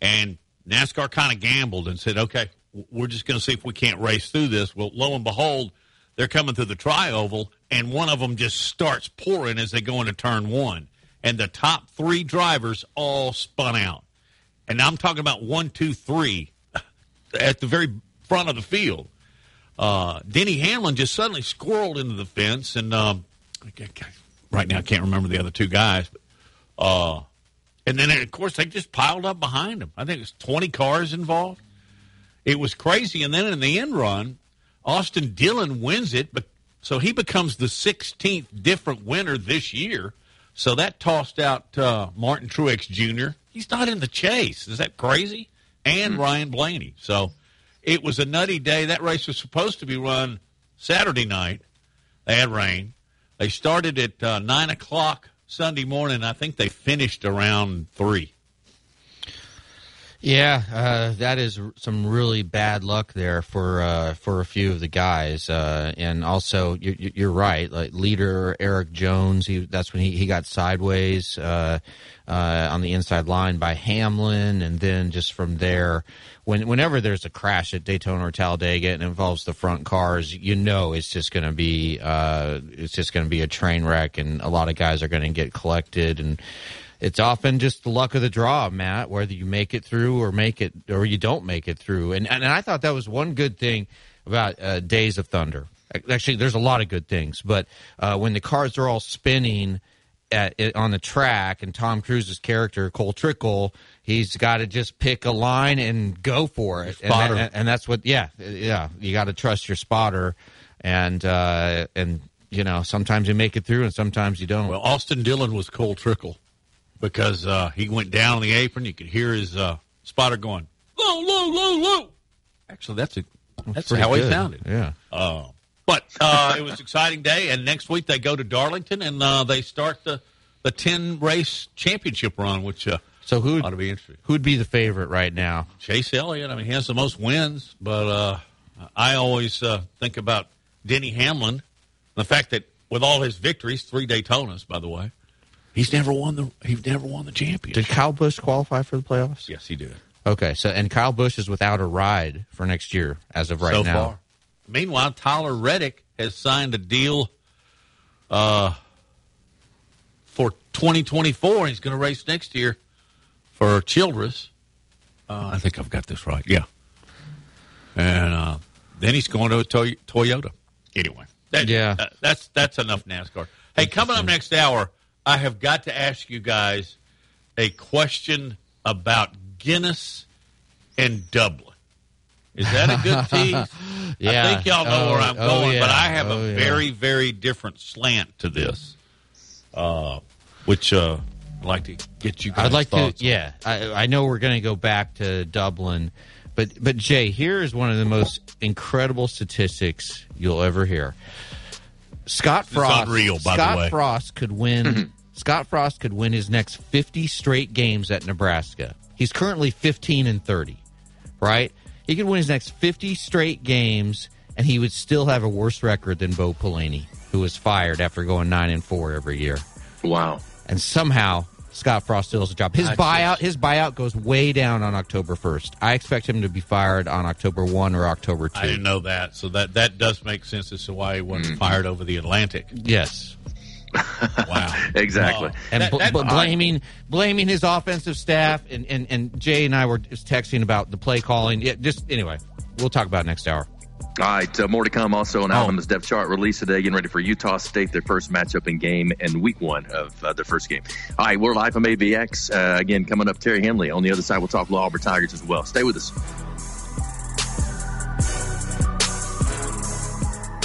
and NASCAR kind of gambled and said, "Okay, we're just going to see if we can't race through this." Well, lo and behold, they're coming through the trioval, and one of them just starts pouring as they go into turn one, and the top three drivers all spun out. And I'm talking about one, two, three at the very front of the field. Uh, Denny Hamlin just suddenly squirreled into the fence, and um, right now I can't remember the other two guys, but uh, and then of course they just piled up behind him. I think it's 20 cars involved. It was crazy, and then in the end run, Austin Dillon wins it, but so he becomes the 16th different winner this year. So that tossed out uh, Martin Truex Jr. He's not in the chase. Is that crazy? And mm-hmm. Ryan Blaney. So it was a nutty day. That race was supposed to be run Saturday night. They had rain. They started at uh, nine o'clock Sunday morning. I think they finished around three. Yeah, uh, that is some really bad luck there for uh, for a few of the guys, uh, and also you're, you're, right. Like leader Erik Jones, he, that's when he, he got sideways uh, uh, on the inside line by Hamlin, and then just from there, when whenever there's a crash at Daytona or Talladega and involves the front cars, you know it's just going to be uh, it's just going to be a train wreck, and a lot of guys are going to get collected and it's often just the luck of the draw, Matt, whether you make it through or make it or you don't make it through. And and I thought that was one good thing about uh, Days of Thunder. Actually, there's a lot of good things, but uh, when the cars are all spinning at, on the track, and Tom Cruise's character Cole Trickle, he's got to just pick a line and go for it, and, and, and, that's what. Yeah, yeah, you got to trust your spotter, and uh, and you know sometimes you make it through, and sometimes you don't. Well, Austin Dillon was Cole Trickle because uh, he went down on the apron. You could hear his uh, spotter going low, low, low, low. Actually, that's a that's, how good. he sounded. Yeah. Uh, but uh, it was an exciting day, and next week they go to Darlington and uh, they start the the ten race championship run, which uh, so who ought to be interesting. Who'd be the favorite right now? Chase Elliott. I mean, he has the most wins, but I always think about Denny Hamlin, the fact that with all his victories, three Daytonas, by the way, He's never won the. He's never won the championship. Did Kyle Busch qualify for the playoffs? Yes, he did. Okay, so and Kyle Busch is without a ride for next year as of right so now. Far. Meanwhile, Tyler Reddick has signed a deal uh, for 2024. He's going to race next year for Childress. Uh, I think I've got this right. Yeah, and uh, then he's going to Toy- Toyota. Anyway, that, yeah, that's that's enough NASCAR. Hey, coming up next hour. I have got to ask you guys a question about Guinness and Dublin. Is that a good tease? yeah. I think y'all know oh, where I'm oh, going, yeah. but I have oh, a yeah. very, very different slant to this, uh, which uh, I'd like to get you guys I'd like to. thoughts on. Yeah, I, I know we're going to go back to Dublin, but but Jay, here is one of the most incredible statistics you'll ever hear. Scott It's Frost. unreal, by the Scott way. Frost could win. Scott Frost could win his next 50 straight games at Nebraska. He's currently 15 and 30, right? He could win his next 50 straight games, and he would still have a worse record than Bo Pelini, who was fired after going nine and four every year. Wow. And somehow Scott Frost still has a job. His That's buyout, his buyout goes way down on October 1st. I expect him to be fired on October 1 or October 2. I didn't know that, so that that does make sense as to why he wasn't mm. fired over the Atlantic. Yes. Wow. exactly. and That- bl- that- bl- blaming blaming his offensive staff and, and, and Jay and I were just texting about the play calling. Yeah, just anyway, we'll talk about it next hour. All right, uh, more to come. Also, an Alabama's depth chart release today. Getting ready for Utah State, their first matchup in game and week one of uh, their first game. All right, we're live from AVX. Uh, again, coming up, Terry Henley. On the other side, we'll talk Law Auburn Tigers as well. Stay with us.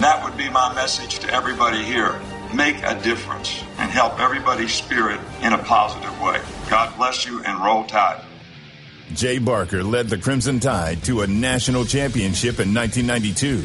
That would be my message to everybody here. Make a difference and help everybody's spirit in a positive way. God bless you and roll tide. Jay Barker led the Crimson Tide to a national championship in 1992,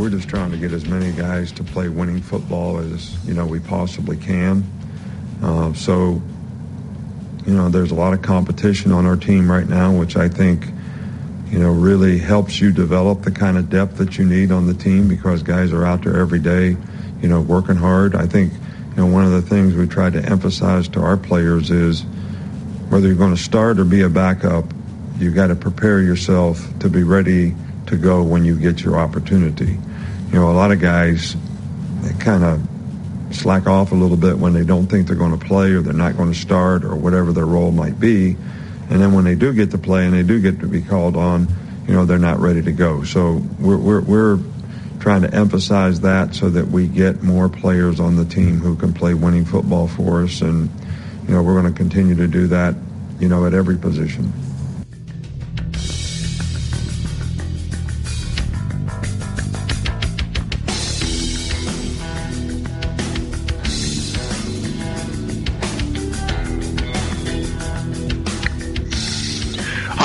We're just trying to get as many guys to play winning football as you know we possibly can. Uh, so, you know, there's a lot of competition on our team right now, which I think, you know, really helps you develop the kind of depth that you need on the team because guys are out there every day, you know, working hard. I think, you know, one of the things we try to emphasize to our players is whether you're going to start or be a backup, you've got to prepare yourself to be ready to go when you get your opportunity. You know, a lot of guys they kind of slack off a little bit when they don't think they're going to play or they're not going to start or whatever their role might be. And then when they do get to play and they do get to be called on, you know, they're not ready to go. So we're, we're, we're trying to emphasize that so that we get more players on the team who can play winning football for us. And, you know, we're going to continue to do that, you know, at every position.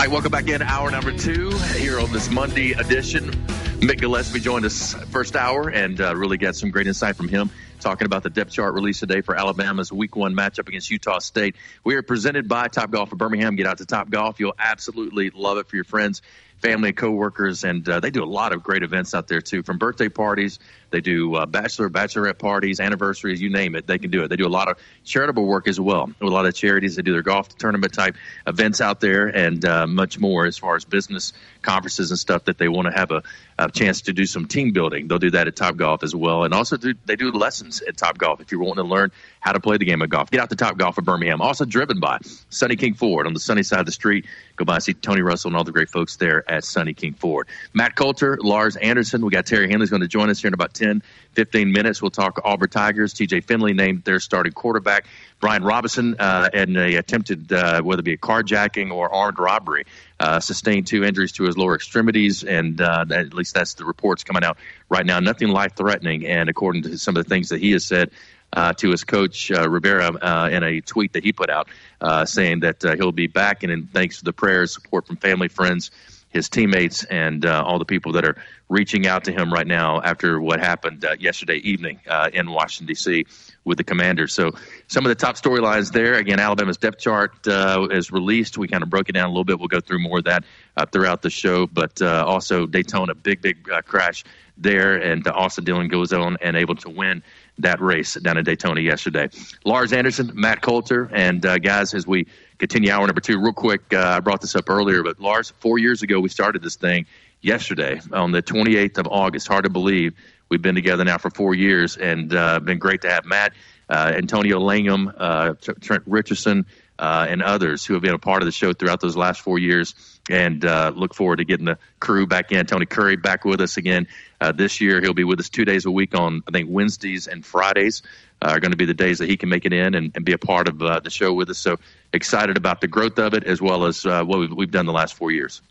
Right, welcome back in hour number two here on this Monday edition. Mick Gillespie joined us first hour and uh, really got some great insight from him talking about the depth chart release today for Alabama's week one matchup against Utah State. We are presented by Top Golf of Birmingham. Get out to Top Golf. You'll absolutely love it for your friends, family, coworkers, and uh, they do a lot of great events out there too, from birthday parties. They do uh, bachelor, bachelorette parties, anniversaries, you name it. They can do it. They do a lot of charitable work as well. With a lot of charities, they do their golf tournament type events out there, and uh, much more as far as business conferences and stuff that they want to have a, a chance to do some team building. They'll do that at Top Golf as well, and also do, they do lessons at Top Golf if you're wanting to learn how to play the game of golf. Get out to Top Golf of Birmingham. Also driven by Sunny King Ford on the sunny side of the street. Go by and see Tony Russell and all the great folks there at Sunny King Ford. Matt Coulter, Lars Anderson. We got Terry Henley's going to join us here in about 10, 15 minutes. We'll talk Auburn Tigers. TJ Finley named their starting quarterback. Brian Robinson, uh, in a attempted, uh, whether it be a carjacking or armed robbery, uh, sustained two injuries to his lower extremities, and uh, at least that's the reports coming out right now. Nothing life threatening, and according to some of the things that he has said, uh, to his coach uh, Rivera uh, in a tweet that he put out, uh, saying that uh, he'll be back, and in thanks to the prayers, support from family, friends, his teammates, and uh, all the people that are reaching out to him right now after what happened uh, yesterday evening uh, in Washington D.C. with the Commanders. So some of the top storylines there. Again, Alabama's depth chart uh, is released. We kind of broke it down a little bit. We'll go through more of that uh, throughout the show. But uh, also Daytona, big big crash there, and Austin Dillon goes on and able to win that race down in Daytona yesterday. Lars Anderson, Matt Coulter, and guys, as we continue hour number two, real quick, uh, I brought this up earlier, but Lars, four years ago we started this thing yesterday on the 28th of August. Hard to believe we've been together now for four years, and uh, been great to have Matt, uh, Antonio Langham, uh, Trent Richardson. uh, and others who have been a part of the show throughout those last four years. And uh, look forward to getting the crew back in. Tony Curry back with us again uh, this year. He'll be with us two days a week on, I think, Wednesdays and Fridays uh, are going to be the days that he can make it in and, and be a part of uh, the show with us. So excited about the growth of it as well as uh, what we've, we've done the last four years.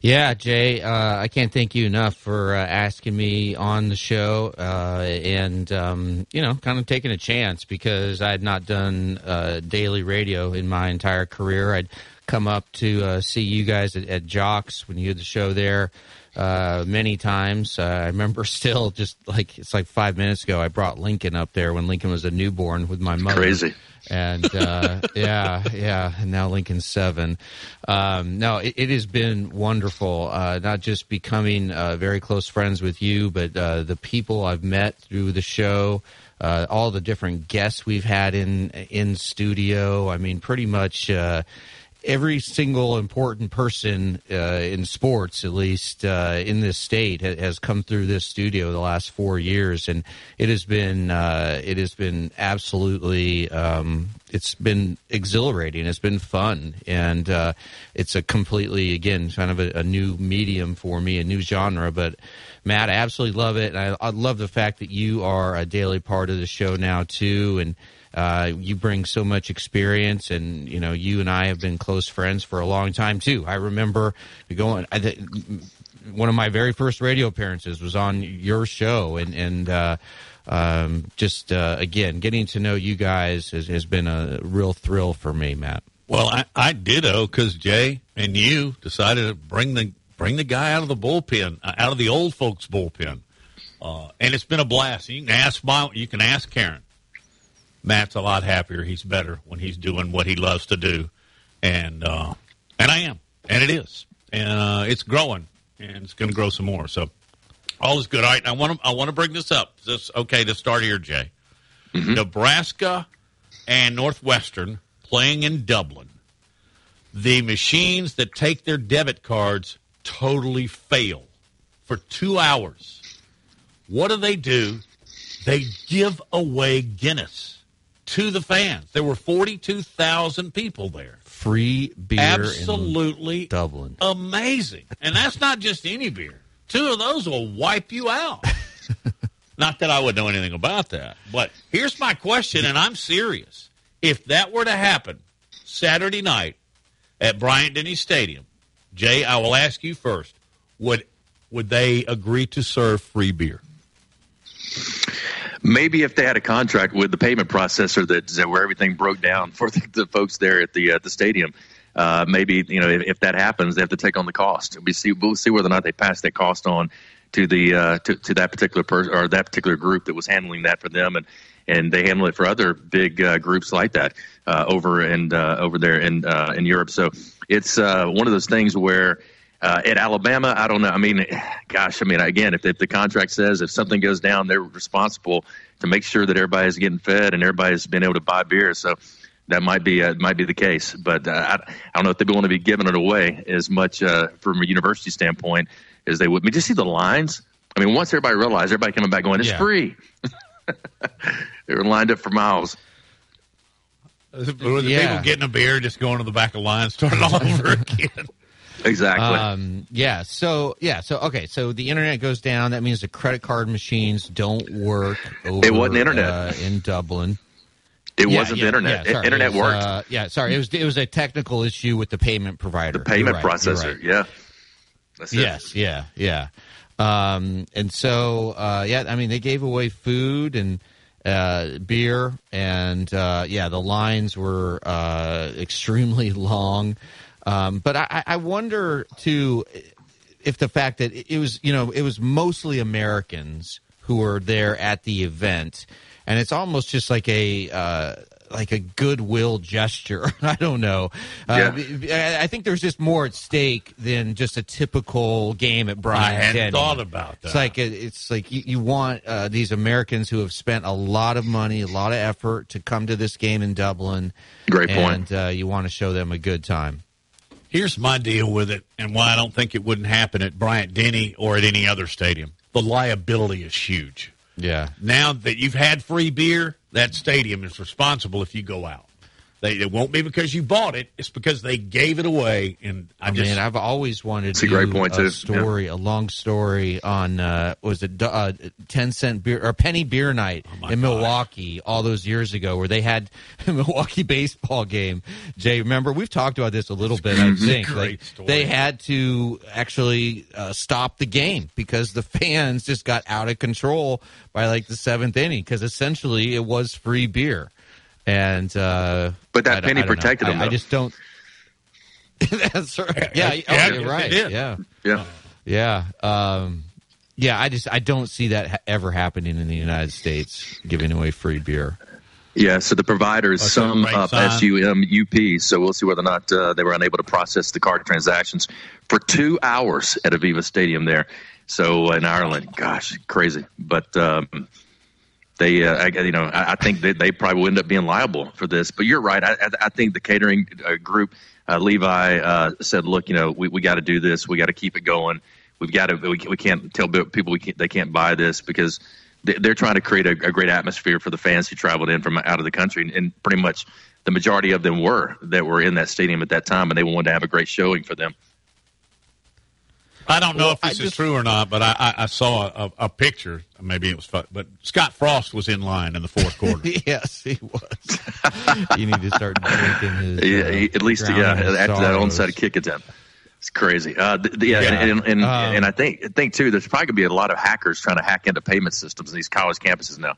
Yeah, Jay, uh, I can't thank you enough for uh, asking me on the show and, um, you know, kind of taking a chance because I had not done daily radio in my entire career. I'd come up to see you guys at, at Jocks when you had the show there uh, many times. Uh, I remember still just like it's like five minutes ago. I brought Lincoln up there when Lincoln was a newborn with my mother. Crazy. And uh, yeah, yeah. And now Lincoln's seven. Um, no, it, it, has been wonderful. Uh, not just becoming uh, very close friends with you, but uh, the people I've met through the show. all the different guests we've had in in studio. I mean, pretty much every single important person uh, in sports, at least uh, in this state, ha- has come through this studio the last four years, and it has been uh, it has been absolutely um, it's been exhilarating. It's been fun, and uh, it's a completely again kind of a, a, new medium for me, a new genre, but. Matt, I absolutely love it. And I, I love the fact that you are a daily part of the show now too, and uh, you bring so much experience, and you know you and I have been close friends for a long time too. I remember going. I th- one of my very first radio appearances was on your show, and and uh, um, just uh, again getting to know you guys has, has, been a real thrill for me, Matt. Well, I, I ditto because Jay and you decided to bring the bring the guy out of the bullpen, uh, out of the old folks' bullpen, uh, and it's been a blast. You can ask my, you can ask Karen. Matt's a lot happier. He's better when he's doing what he loves to do, and uh, and I am, and it is, and uh, it's growing, and it's going to grow some more. So all is good. All right, I want to I want to bring this up. This okay to start here, Jay. Mm-hmm. Nebraska and Northwestern playing in Dublin. The machines that take their debit cards totally fail for two hours. What do they do? They give away Guinness to the fans. There were 42,000 people there. Free beer Absolutely Dublin. Amazing. And that's not just any beer. Two of those will wipe you out. not that I would know anything about that. But here's my question, and I'm serious. If that were to happen Saturday night at Bryant Denny Stadium, Jay, I will ask you first. Would would they agree to serve free beer? Maybe if they had a contract with the payment processor that, that where everything broke down for the, the folks there at the uh, the stadium, uh, maybe you know if, if, that happens, they have to take on the cost. We see we'll see whether or not they pass that cost on to the uh, to, to that particular person or that particular group that was handling that for them, and and they handle it for other big uh, groups like that uh, over and uh, over there in in Europe. So it's one of those things where uh, at Alabama, I don't know. I mean, gosh, I mean, again, if, if the contract says if something goes down, they're responsible to make sure that everybody's getting fed and everybody's been able to buy beer. So that might be uh, might be the case. But uh, I, I don't know if they want to be giving it away as much uh, from a university standpoint as they would. I mean, just see the lines. I mean, once everybody realized, everybody coming back going, it's yeah. free. they were lined up for miles. Were the yeah. people getting a beer just going to the back of the line, starting all over again? Exactly. Um, yeah. So yeah. So okay. So the internet goes down. That means the credit card machines don't work. Over, it wasn't internet uh, in Dublin. It yeah, wasn't yeah, internet. Yeah, sorry, internet was, worked. Uh, yeah. Sorry. It was it was a technical issue with the payment provider. The payment right, processor. Right. Yeah. That's yes. Yeah. Yeah. Um, and so uh, yeah. I mean, they gave away food and. Uh, beer and uh, yeah, the lines were uh, extremely long. Um, but I, I wonder too if the fact that it was you know it was mostly Americans who were there at the event, and it's almost just like a uh, like a goodwill gesture. I don't know. Uh, yeah. I think there's just more at stake than just a typical game at Bryant. I hadn't Denny. thought about that. It's like it's like you, you want uh, these Americans who have spent a lot of money, a lot of effort to come to this game in Dublin. Great point. And uh, you want to show them a good time. Here's my deal with it and why I don't think it wouldn't happen at Bryant Denny or at any other stadium. The liability is huge. Yeah. Now that you've had free beer, that stadium is responsible if you go out. They, it won't be because you bought it. It's because they gave it away. And I, I just, mean, I've always wanted It's to a great do point, a too. story, a long story on uh, was it uh, ten cent beer or penny beer night Oh in Milwaukee all those years ago, where they had a Milwaukee baseball game. Jay, remember we've talked about this a little bit. I think Great like, story. they had to actually uh, stop the game because the fans just got out of control by like the seventh inning because essentially it was free beer. And uh, But that I penny I don't know. protected them, I, I just don't. That's right. Yeah, Yeah, oh, yes, you're right. did. Yeah, Yeah. yeah, um, yeah. I just I don't see that ha- ever happening in the United States, giving away free beer. Yeah, so the provider is That's a sum up. S U M U P. So we'll see whether or not uh, they were unable to process the card transactions for two hours at Aviva Stadium there. So in Ireland, gosh, crazy. But um, they, uh, I, you know, I, I think they, they probably will end up being liable for this. But you're right. I, I, think the catering uh, group, uh, Levi, uh, said, "Look, you know, we, we got to do this. We got to keep it going. We've got to. We, we can't tell people we can't, they can't buy this because." they- They're trying to create a, a great atmosphere for the fans who traveled in from out of the country, and pretty much the majority of them were that were in that stadium at that time, and they wanted to have a great showing for them. I don't know Well, if this I is just- true or not, but I, I, I saw a, a picture. Maybe it was, fu- but Scott Frost was in line in the fourth quarter. yes, he was. you need to start drinking his. Yeah, uh, at least yeah, drowning his after that sorrows. onside kick attempt. It's crazy. Uh, th- th- yeah, Yeah. and and, Um, and I think I think too. There's probably gonna be a lot of hackers trying to hack into payment systems in these college campuses now.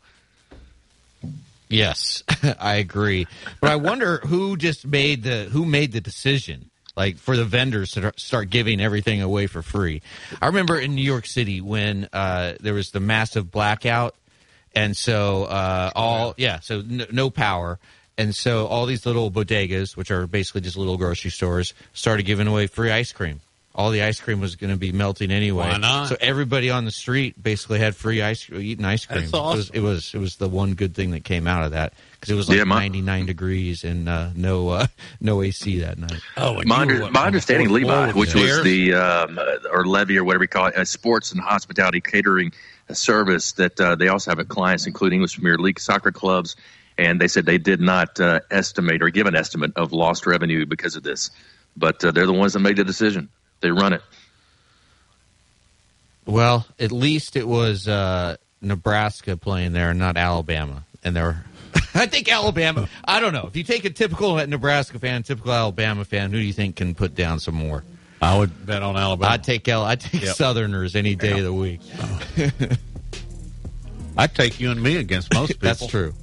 Yes, I agree. But I wonder who just made the who made the decision, like for the vendors to start giving everything away for free. I remember in New York City when uh, there was the massive blackout, and so uh, all yeah, so no, no power. And so all these little bodegas, which are basically just little grocery stores, started giving away free ice cream. All the ice cream was going to be melting anyway. Why not? So everybody on the street basically had free ice eating ice cream. That's It was it was it was the one good thing that came out of that because it was like Yeah, my- 99 degrees and uh, no uh, no AC that night. Oh, My, under, were, my understanding, fourth Levi, which with was the um, uh, or levy or whatever you call it, a sports and hospitality catering service that uh, they also have at clients, including English Premier League soccer clubs. And they said they did not uh, estimate or give an estimate of lost revenue because of this, but uh, they're the ones that made the decision. They run it. Well, at least it was uh, Nebraska playing there, not Alabama, and they're. I think Alabama. I don't know if you take a typical Nebraska fan, typical Alabama fan. Who do you think can put down some more? I would bet on Alabama. I'd take L. I'd take Yep. Southerners any day of the week. I'd take you and me against most people. That's true.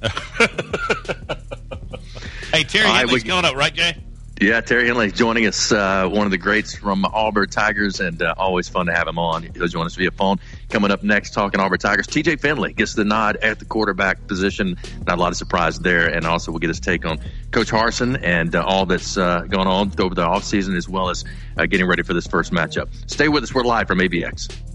Hey, Terry All right, Henley's we- coming up, right, Jay? Yeah, Terry Henley joining us, uh, one of the greats from Auburn Tigers, and uh, always fun to have him on. He'll join us via phone. Coming up next, talking Auburn Tigers. TJ Finley gets the nod at the quarterback position. Not a lot of surprise there, and also we'll get his take on Coach Harsin and uh, all that's uh, going on over the offseason, as well as uh, getting ready for this first matchup. Stay with us. We're live from AVX.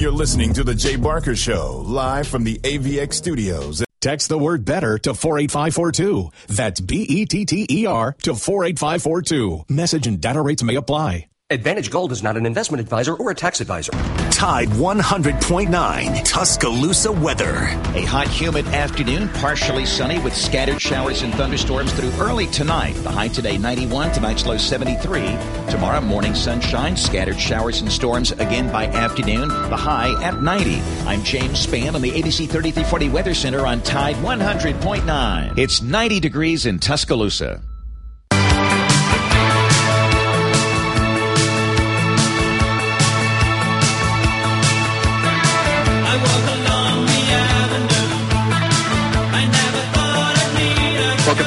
You're listening to The Jay Barker Show, live from the AVX studios. Text the word better to 48542. That's B E T T E R to 48542. Message and data rates may apply. Advantage Gold is not an investment advisor or a tax advisor. Tide 100.9 Tuscaloosa weather. A hot, humid afternoon, partially sunny with scattered showers and thunderstorms through early tonight. The high today 91, tonight's low 73. Tomorrow morning sunshine, scattered showers and storms again by afternoon. The high at 90. I'm James Spann on the ABC 3340 Weather Center on Tide 100.9. It's 90 degrees in Tuscaloosa.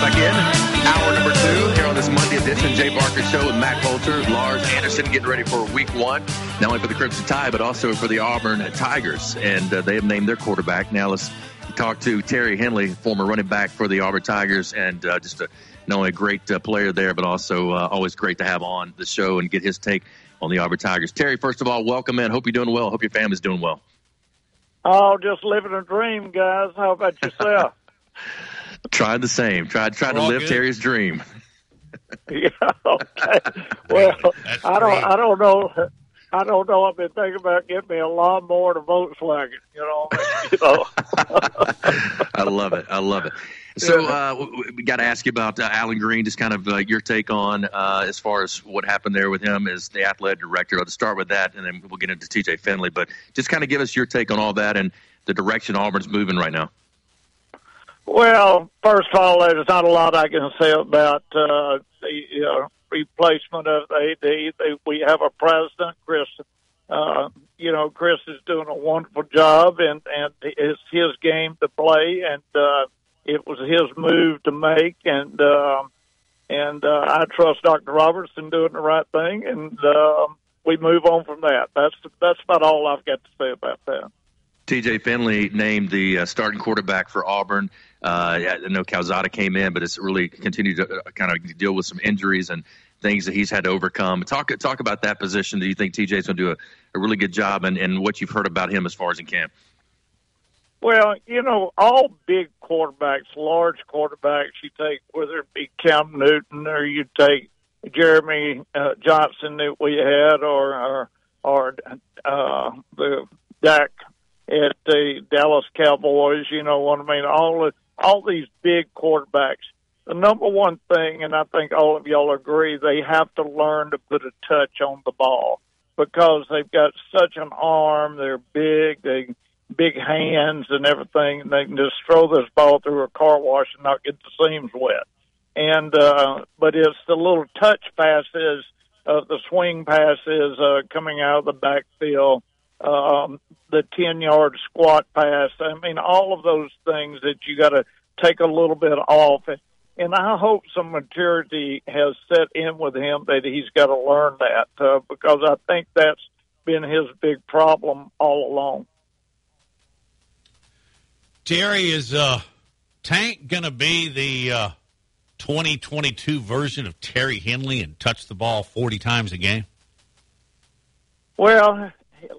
Back in. Hour number two here on this Monday edition, Jay Barker Show with Matt Coulter, Lars Anderson, getting ready for week one, not only for the Crimson Tide, but also for the Auburn Tigers. And uh, they have named their quarterback. Now let's talk to Terry Henley, former running back for the Auburn Tigers, and uh, just a, not only a great uh, player there, but also uh, always great to have on the show and get his take on the Auburn Tigers. Terry, first of all, welcome in. Hope you're doing well. Hope your family's doing well. Oh, just living a dream, guys. How about yourself? Trying the same. Tried trying to We're all live good. Terry's dream. yeah. Okay. Well, I don't. I don't know. I don't know. I've been thinking about getting me a lawnmower and a Volkswagen. You know, you know. I love it. I love it. So uh, we got to ask you about uh, Allen Greene. Just kind of uh, your take on uh, as far as what happened there with him as the athletic director. Let's start with that, and then we'll get into T.J. Finley. But just kind of give us your take on all that and the direction Auburn's moving right now. Well, first of all, there's not a lot I can say about uh, the uh, replacement of the AD. They, we have a president, Chris. Uh, you know, Chris is doing a wonderful job, and and it's his game to play, and uh, it was his move to make, and uh, and uh, I trust Dr. Robertson doing the right thing, and uh, we move on from that. That's that's about all I've got to say about that. TJ Finley named the uh, starting quarterback for Auburn. Uh, I know Calzada came in, but it's really continued to uh, kind of deal with some injuries and things that he's had to overcome. Talk talk about that position. Do you think TJ's going to do a, a really good job, and, and what you've heard about him as far as in camp? Well, you know, all big quarterbacks, large quarterbacks, you take whether it be Cam Newton or you take Jeremy uh, Johnson that we had, or or, or uh, the Dak at the Dallas Cowboys. You know what I mean? All the, all these big quarterbacks. The number one thing, and I think all of y'all agree, they have to learn to put a touch on the ball because they've got such an arm. They're big. They big hands and everything. And they can just throw this ball through a car wash and not get the seams wet. And uh, but it's the little touch passes, uh, the swing passes uh, coming out of the backfield um, the 10 yard squat pass. I mean, all of those things that you got to take a little bit off. And I hope some maturity has set in with him that he's got to learn that uh, because I think that's been his big problem all along. Terry, is uh, Tank going to be the uh, 2022 version of Terry Henley and touch the ball 40 times a game? Well,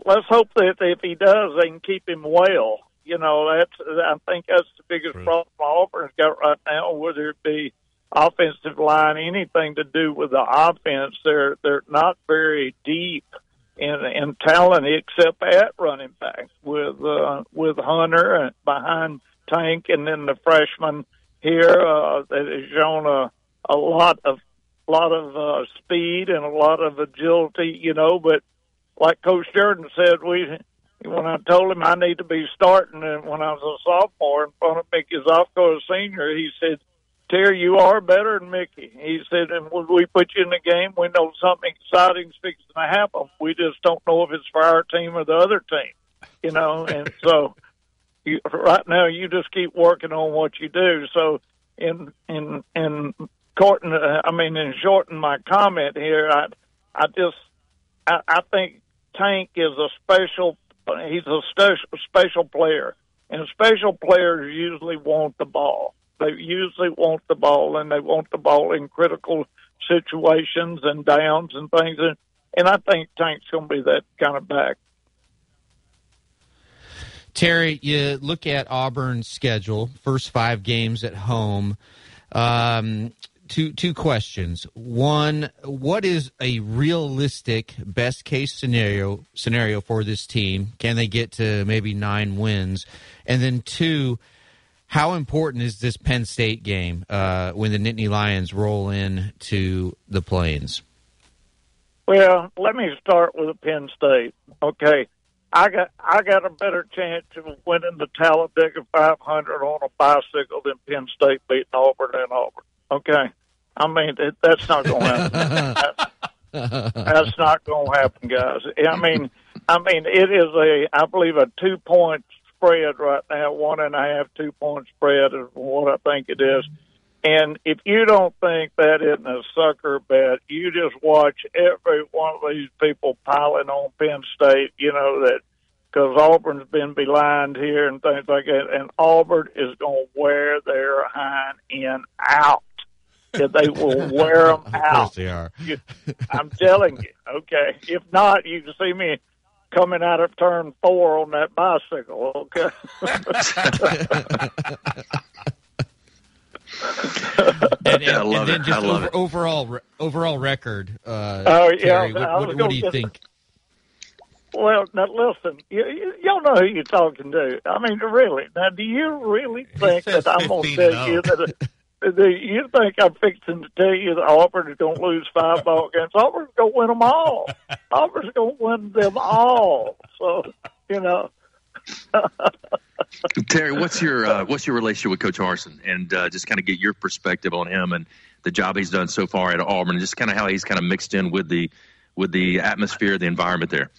let's hope that if he does, they can keep him well. You know, that's I think that's the biggest right. problem Auburn's got right now. Whether it be offensive line, anything to do with the offense, they're they're not very deep in in talent except at running back with uh, with Hunter and behind Tank, and then the freshman here uh, that has shown a a lot of lot of uh, speed and a lot of agility. You know, but like Coach Jordan said, we when I told him I need to be starting, and when I was a sophomore in front of Mickey Zofko, a senior, he said, "Terry, you are better than Mickey." He said, "And when we put you in the game, we know something exciting's fixing to happen. We just don't know if it's for our team or the other team, you know." And so, you, right now, you just keep working on what you do. So, in in in Corton, uh, I mean, in shorten my comment here, I I just I, I think Tank is a special. He's a special player, and special players usually want the ball. They usually want the ball, and they want the ball in critical situations and downs and things. And, and I think Tank's going to be that kind of back. Terry, you look at Auburn's schedule, first five games at home. Um, two two questions. One, what is a realistic best case scenario scenario for this team? Can they get to maybe nine wins? And then two, how important is this Penn State game uh, when the Nittany Lions roll in to the Plains? Well, let me start with Penn State. Okay, I got I got a better chance of winning the Talladega 500 on a bicycle than Penn State beating Auburn and Auburn. Okay, I mean, it, that's not going to happen. that's, that's not going to happen, guys. I mean, I mean, it is a, I believe, a two point spread right now, one and a half, two point spread is what I think it is. And if you don't think that isn't a sucker bet, you just watch every one of these people piling on Penn State, you know, that because Auburn's been belied here and things like that. And Auburn is going to wear their hind end out that they will wear them out. Course they are. I'm telling you. Okay. If not, you can see me coming out of turn four on that bicycle. Okay. and, and, and then just over, overall overall record. Uh, oh yeah. Terry, what, what, what do you think? Well, now listen, you, you, y'all know who you're talking to. I mean, really. Now, do you really think that I'm going to tell you that? You think I'm fixing to tell you that Auburn is going to lose five ball games? Auburn's going to win them all. Auburn's going to win them all. So, you know. Terry, what's your uh, what's your relationship with Coach Harsin, and uh, just kind of get your perspective on him and the job he's done so far at Auburn, and just kind of how he's kind of mixed in with the with the atmosphere, the environment there.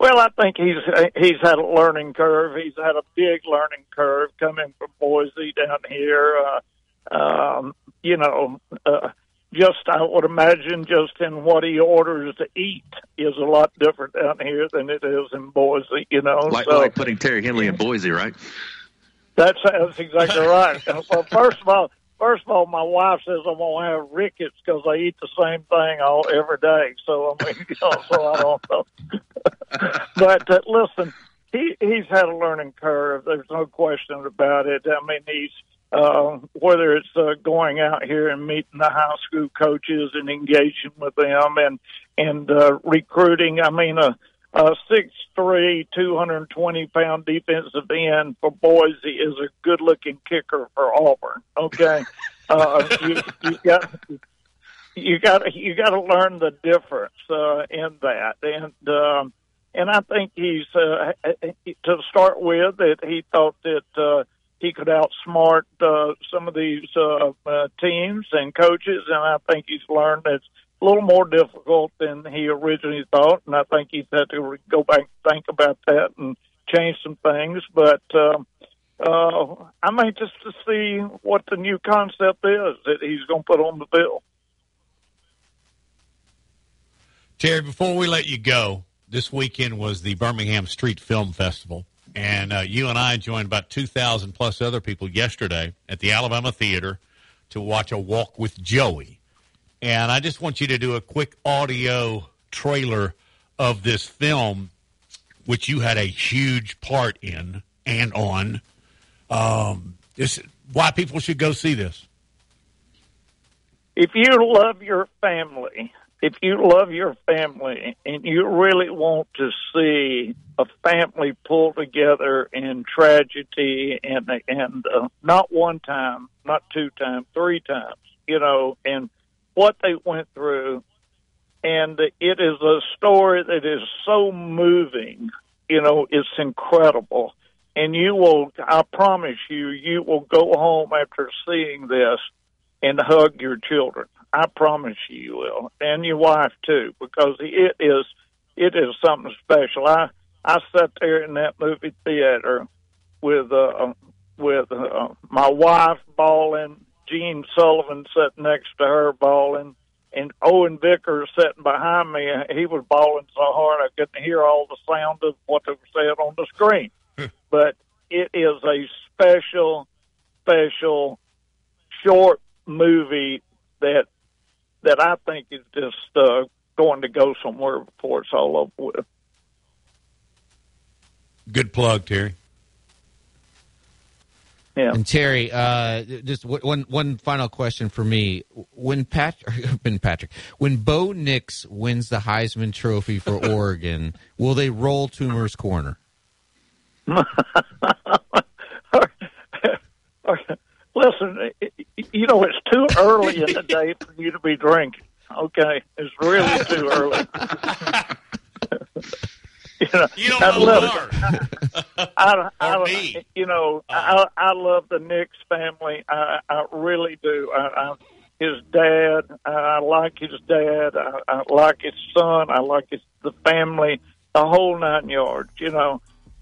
Well, I think he's he's had a learning curve. He's had a big learning curve coming from Boise down here. Uh, um, you know, uh, just I would imagine just in what he orders to eat is a lot different down here than it is in Boise. You know, like, so like putting Terry Henley in Boise, right? that's that's exactly right. well, first of all, first of all, my wife says I'm gonna have rickets because I eat the same thing all every day. So I mean, you know, so I don't know. but uh, listen, he he's had a learning curve. There's no question about it. I mean, he's uh, whether it's uh, going out here and meeting the high school coaches and engaging with them and and uh, recruiting. I mean, a, a six three, two hundred twenty pound defensive end for Boise is a good looking kicker for Auburn. Okay, uh, you, you got you got you got to learn the difference uh, in that and. Um, and I think he's uh, to start with that he thought that uh, he could outsmart uh, some of these uh, uh, teams and coaches, and I think he's learned that a little more difficult than he originally thought, and I think he's had to go back and think about that and change some things. But uh, uh, I'm anxious to see what the new concept is that he's going to put on the bill. Terry, before we let you go, this weekend was the Birmingham Street Film Festival. And uh, you and I joined about 2,000 plus other people yesterday at the Alabama Theater to watch A Walk with Joey. And I just want you to do a quick audio trailer of this film, which you had a huge part in and on. Um, this, why people should go see this. If you love your family, if you love your family and you really want to see a family pull together in tragedy and and uh, not one time, not two times, three times, you know, and what they went through, and it is a story that is so moving, you know, it's incredible, and you will, I promise you, you will go home after seeing this and hug your children. I promise you, you will, and your wife too, because it is it is something special. I I sat there in that movie theater with uh with uh, my wife bawling, Gene Sullivan sitting next to her bawling, and Owen Vickers sitting behind me. He was bawling so hard I couldn't hear all the sound of what they were saying on the screen. but it is a special, special short movie that that I think is just uh, going to go somewhere before it's all over with. Good plug, Terry. Yeah. And Terry, uh, just one one final question for me: When Patrick, when Patrick, when Bo Nix wins the Heisman Trophy for Oregon, will they roll Toomer's corner? Listen, you know, it's too early in the day for you to be drinking. Okay, it's really too early. You know, you don't I know love I, I, I, me. you know, I, I love the Nix family. I, I really do. I, I, his dad, I like his dad. I, I like his son. I like his the family, the whole nine yards. You know,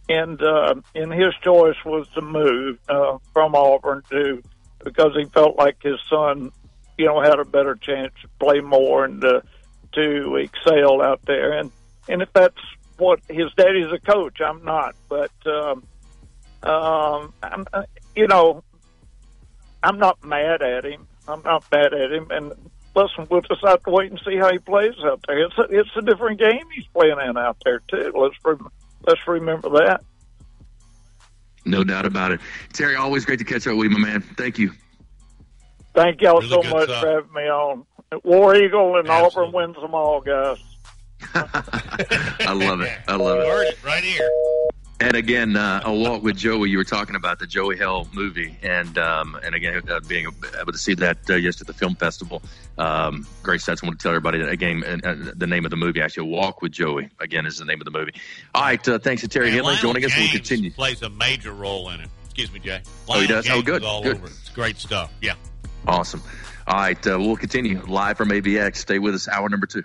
and uh, and his choice was to move uh, from Auburn to because he felt like his son, you know, had a better chance to play more and to, to excel out there. And and if that's what his daddy's a coach, I'm not. But um, um, I'm, uh, you know, I'm not mad at him. I'm not mad at him. And listen, we'll just have to wait and see how he plays out there. It's a, it's a different game he's playing in out there too. Let's rem- let's remember that. No doubt about it. Terry, always great to catch up with you, my man. Thank you. Thank y'all Really so much stuff. for having me on. War Eagle and Absolutely. Auburn wins them all, guys. I love it. I love it. Heard it right here. And again, uh, a walk with Joey. You were talking about the Joey Hell movie, and um, and again, uh, being able to see that uh, yesterday at the film festival. Um, Grace Stetson want to tell everybody that again, uh, the name of the movie actually, "Walk with Joey." Again, is the name of the movie. All right, uh, thanks to Terry Henley Lionel joining us. We'll continue. Plays a major role in it. Excuse me, Jay. Oh, he Lionel does? Oh, good, All good. over. It's great stuff. Yeah. Awesome. All right, uh, we'll continue live from AVX. Stay with us, hour number two.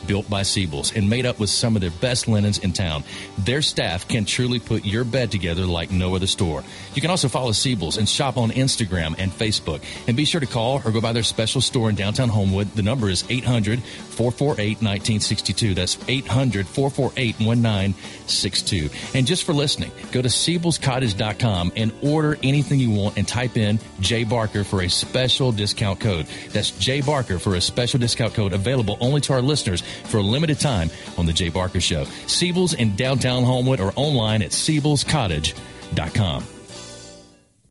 built by Seibels and made up with some of their best linens in town. Their staff can truly put your bed together like no other store. You can also follow Seibels and shop on Instagram and Facebook. And be sure to call or go by their special store in downtown Homewood. The number is 800 448 1962. That's 800 448 1962. And just for listening, go to SeibelsCottage.com and order anything you want and type in J Barker for a special discount code. That's J Barker for a special discount code available only to our listeners for a limited time on The Jay Barker Show. Seibels in downtown Homewood or online at SeibelsCottage.com.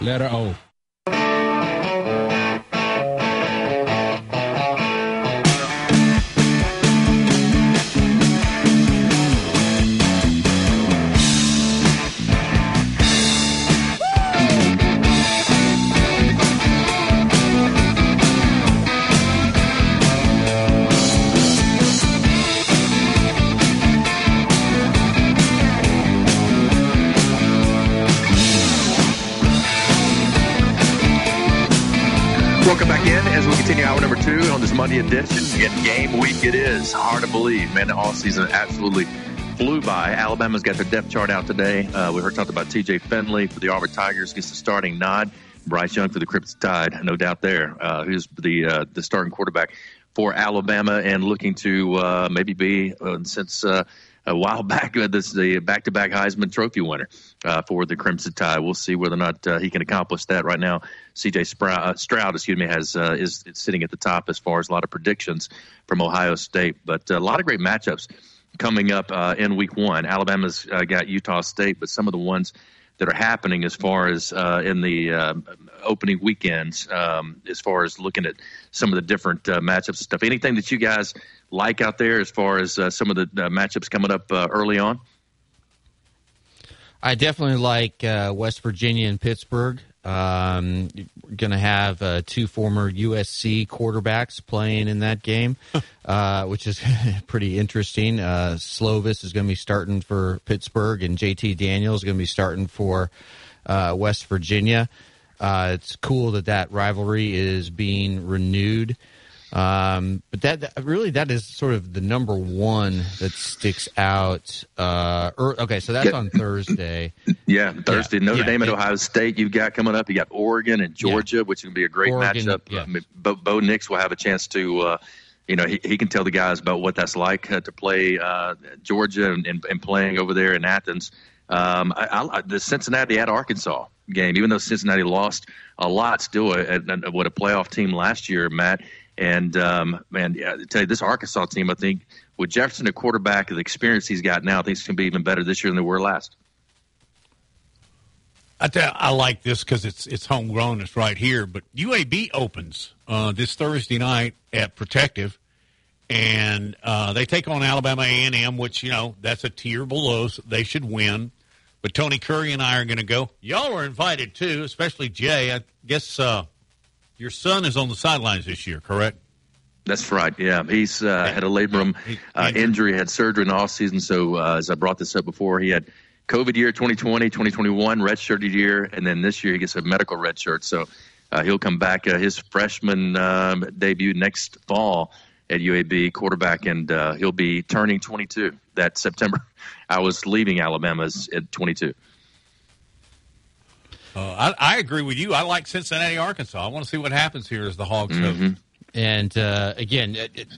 letter O. Monday edition. Yet game week it is. Hard to believe, man. The all season absolutely flew by. Alabama's got their depth chart out today. Uh, we heard talked about T.J. Finley for the Auburn Tigers gets the starting nod. Bryce Young for the Crimson Tide, no doubt there. Uh, who's the uh, the starting quarterback for Alabama and looking to uh, maybe be uh, since uh, a while back uh, this the back to back Heisman Trophy winner uh, for the Crimson Tide. We'll see whether or not uh, he can accomplish that. Right now, C.J. Uh, Stroud, excuse me, has uh, is, is sitting at the top as far as a lot of predictions from Ohio State. But a lot of great matchups coming up in Week One. Alabama's got Utah State, but some of the ones that are happening as far as uh, in the uh, opening weekends, um, as far as looking at some of the different uh, matchups and stuff. Anything that you guys like out there as far as uh, some of the uh, matchups coming up uh, early on? I definitely like uh, West Virginia and Pittsburgh. Um, going to have uh, two former USC quarterbacks playing in that game, uh, which is pretty interesting. Uh, Slovis is going to be starting for Pittsburgh, and JT Daniels is going to be starting for uh, West Virginia. Uh, it's cool that that rivalry is being renewed. Um, but that, really that is sort of the number one that sticks out. Uh, er, okay, so that's on Thursday. Yeah, Thursday, Yeah, Notre yeah, Dame at Ohio State. You've got coming up. You got Oregon and Georgia, which will be a great Oregon, matchup. I mean, Bo, Bo Nix will have a chance to, uh, you know, he, he can tell the guys about what that's like uh, to play uh, Georgia and, and, and playing over there in Athens. Um, I, I, the Cincinnati at Arkansas game, even though Cincinnati lost a lot, still a, a, a- what a playoff team last year, Matt. And um, man, yeah, I tell you, this Arkansas team, I think, with Jefferson a quarterback, the experience he's got now, I think it's going to be even better this year than they were last. I tell, I like this because it's it's homegrown. It's right here. But UAB opens uh, this Thursday night at Protective, and uh, they take on Alabama A and M, which you know that's a tier below. So they should win. But Tony Curry and I are going to go. Y'all are invited too, especially Jay. I guess uh, your son is on the sidelines this year, correct? That's right. Yeah, he's uh, had a labrum uh, injury, had surgery in the off season. So uh, as I brought this up before, he had COVID year 2020, 2021, redshirted year, and then this year he gets a medical redshirt. So uh, he'll come back uh, his freshman um, debut next fall at UAB quarterback, and uh, he'll be turning 22 that September. I was leaving Alabama's at 22. Uh, I, I agree with you. I like Cincinnati, Arkansas. I want to see what happens here as the Hogs host. And uh, again, it- it-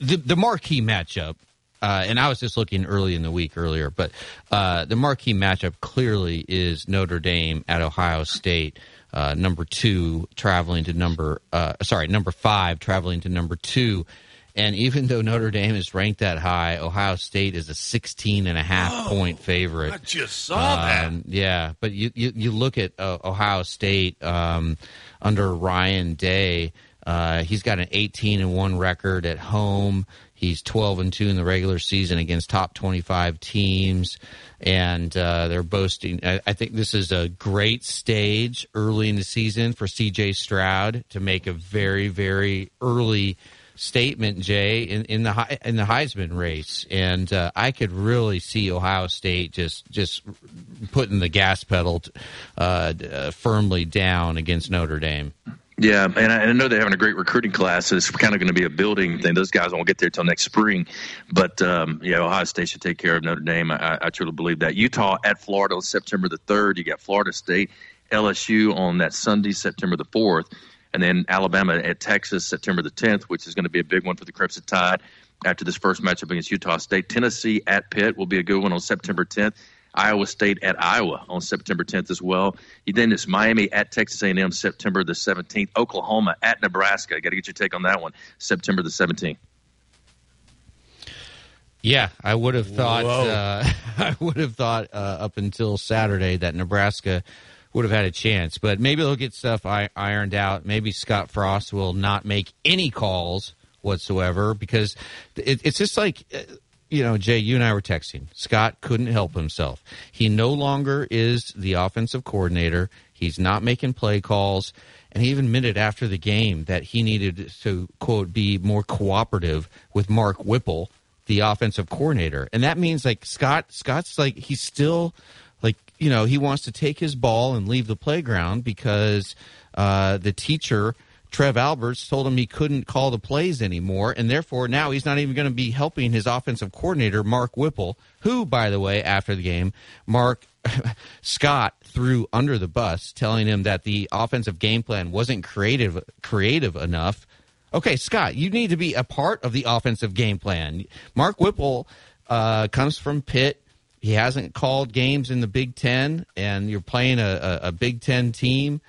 the the marquee matchup, uh, and I was just looking early in the week earlier, but uh, the marquee matchup clearly is Notre Dame at Ohio State. Uh, number two traveling to number uh, sorry number five traveling to number two and even though notre dame is ranked that high ohio state is a 16 and a half point favorite I just saw that. um, Yeah, but you you, you look at uh, Ohio State um, under Ryan Day. Uh, he's got an 18 and one record at home. He's 12 and two in the regular season against top 25 teams, and uh, they're boasting. I, I think this is a great stage early in the season for C.J. Stroud to make a very very early statement, Jay, in, in the in the Heisman race, and uh, I could really see Ohio State just just putting the gas pedal uh, uh, firmly down against Notre Dame. Yeah, and I, and I know they're having a great recruiting class. So it's kind of going to be a building thing. Those guys won't get there till next spring, but um, yeah, Ohio State should take care of Notre Dame. I, I truly believe that. Utah at Florida on September the third. You got Florida State, LSU on that Sunday, September the fourth, and then Alabama at Texas, September the tenth, which is going to be a big one for the Crimson Tide. After this first matchup against Utah State, Tennessee at Pitt will be a good one on September tenth. Iowa State at Iowa on September 10th as well. Then it's Miami at Texas A&M September the 17th. Oklahoma at Nebraska. Got to get your take on that one. September the 17th. Yeah, I would have thought. Uh, I would have thought uh, up until Saturday that Nebraska would have had a chance, but maybe they'll get stuff ironed out. Maybe Scott Frost will not make any calls whatsoever because it, it's just like. uh, You know, Jay, you and I were texting. Scott couldn't help himself. He no longer is the offensive coordinator. He's not making play calls. And he even admitted after the game that he needed to, quote, be more cooperative with Mark Whipple, the offensive coordinator. And that means like Scott Scott's like he's still you know, he wants to take his ball and leave the playground because uh, the teacher Trev Alberts told him he couldn't call the plays anymore, and therefore now he's not even going to be helping his offensive coordinator, Mark Whipple, who, by the way, after the game, Mark Scott threw under the bus, telling him that the offensive game plan wasn't creative creative enough. Okay, Scott, you need to be a part of the offensive game plan. Mark Whipple uh, comes from Pitt. He hasn't called games in the Big Ten, and you're playing a, a, a Big Ten team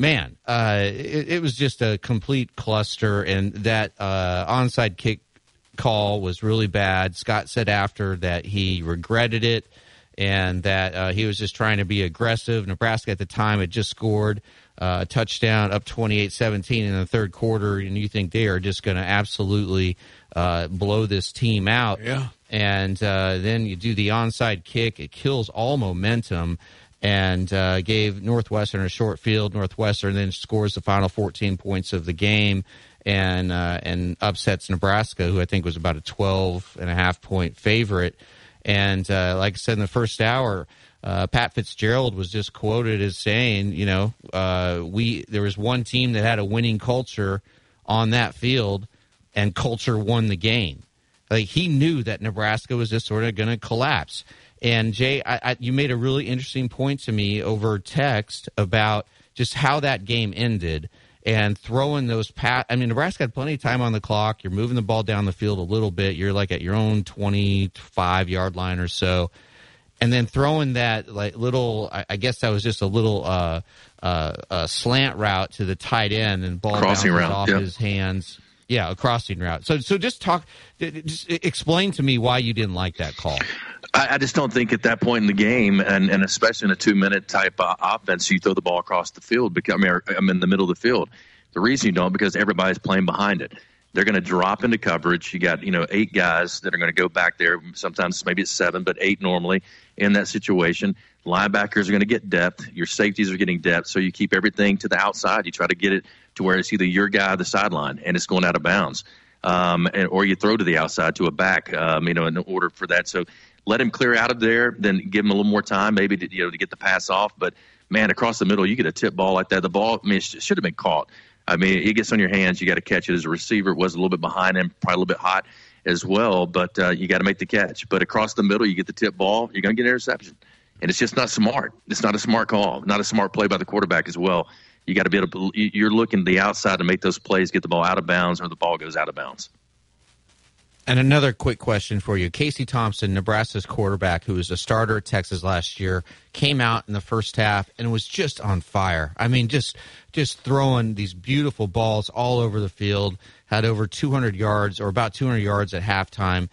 man, uh, it, it, was just a complete cluster, and that uh, onside kick call was really bad. Scott said after that he regretted it and that uh, he was just trying to be aggressive. Nebraska at the time had just scored uh, a touchdown up 28 17 in the third quarter, and you think they are just going to absolutely uh, blow this team out. Yeah. And uh, then you do the onside kick, it kills all momentum and uh, gave Northwestern a short field. Northwestern then scores the final 14 points of the game and uh, and upsets Nebraska, who I think was about a 12 and a half point favorite. And uh, like I said in the first hour, uh, Pat Fitzgerald was just quoted as saying, you know, uh, we there was one team that had a winning culture on that field, and culture won the game. Like he knew that Nebraska was just sort of going to collapse. And Jay, I, I, you made a really interesting point to me over text about just how that game ended and throwing those pat. I mean, Nebraska had plenty of time on the clock. You're moving the ball down the field a little bit. You're like at your own 25 yard line or so, and then throwing that like little. I, I guess that was just a little uh, uh, slant route to the tight end and ball crossing route off yep. his hands. Yeah, a crossing route. So, so just talk, just explain to me why you didn't like that call. I, I, just don't think at that point in the game, and, and especially in a two minute type uh, offense, you throw the ball across the field. Because, I mean, I'm in the middle of the field. The reason you don't because everybody's playing behind it. They're going to drop into coverage. You got you know eight guys that are going to go back there. Sometimes maybe it's seven, but eight normally in that situation. Linebackers are going to get depth. Your safeties are getting depth, so you keep everything to the outside. You try to get it to where it's either your guy the sideline, and it's going out of bounds. Um, and, or you throw to the outside to a back, um, you know, in order for that. So let him clear out of there, then give him a little more time, maybe to, you know to get the pass off. But man, across the middle, you get a tip ball like that. The ball, I mean, it should have been caught. I mean, it gets on your hands. You got to catch it as a receiver. It was a little bit behind him, probably a little bit hot as well, but uh, you got to make the catch. But across the middle, you get the tip ball, you're going to get an interception. And it's just not smart. It's not a smart call, not a smart play by the quarterback as well. You got to be able to, you're looking to the outside to make those plays, get the ball out of bounds, or the ball goes out of bounds. And another quick question for you. Casey Thompson, Nebraska's quarterback, who was a starter at Texas last year, came out in the first half and was just on fire. I mean, just just throwing these beautiful balls all over the field, had over 200 yards or about 200 yards at halftime.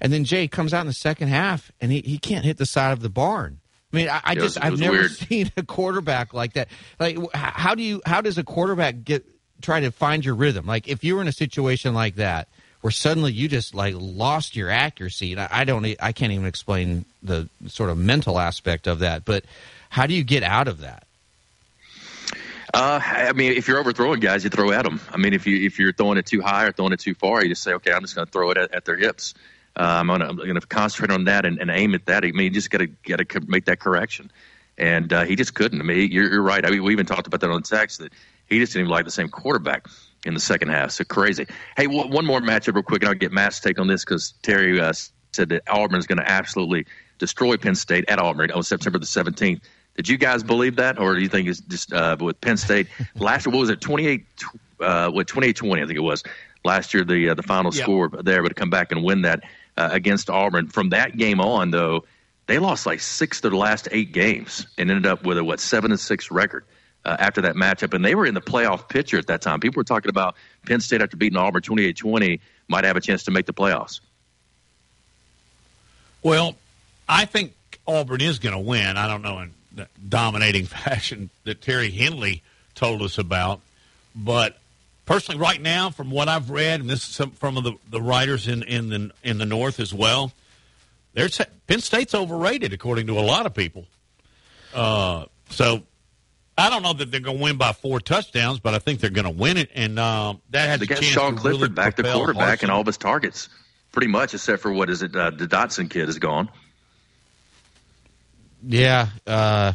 And then Jay comes out in the second half and he, he can't hit the side of the barn. I mean, I, I just was, I've never weird. seen a quarterback like that. Like, how do you how does a quarterback get try to find your rhythm? Like, if you were in a situation like that – where suddenly you just like lost your accuracy. And I, I don't, I can't even explain the sort of mental aspect of that. But how do you get out of that? Uh, I mean, if you're overthrowing guys, you throw at them. I mean, if you if you're throwing it too high or throwing it too far, you just say, okay, I'm just going to throw it at, at their hips. Uh, I'm going to concentrate on that and, and, aim at that. I mean, you just got to got to make that correction. And uh, he just couldn't. I mean, you're, you're right. I mean, we even talked about that on text that he just didn't even like the same quarterback in the second half. So crazy. Hey, w- one more matchup real quick, and I'll get Matt's take on this because Terry uh, said that Auburn is going to absolutely destroy Penn State at Auburn on September the 17th. Did you guys believe that, or do you think it's just uh, with Penn State last year? What was it, 28? Uh, what 28 20? I think it was last year. The uh, the final score there, but to come back and win that uh, against Auburn. From that game on, though, they lost like six of the last eight games and ended up with a what seven and six record uh, after that matchup. And they were in the playoff picture at that time. People were talking about Penn State after beating Auburn 28 20 might have a chance to make the playoffs. Well, I think Auburn is going to win. I don't know in dominating fashion that Terry Henley told us about. But personally, right now, from what I've read, and this is some, from the, the writers in, in, the, in the North as well, there's, Penn State's overrated, according to a lot of people. Uh, so I don't know that they're going to win by four touchdowns, but I think they're going to win it, and uh, that has they a got chance Sean to Clifford really back, the quarterback, Harsin. and all of his targets, pretty much, except for what is it? Uh, the Dotson kid is gone. Yeah, uh,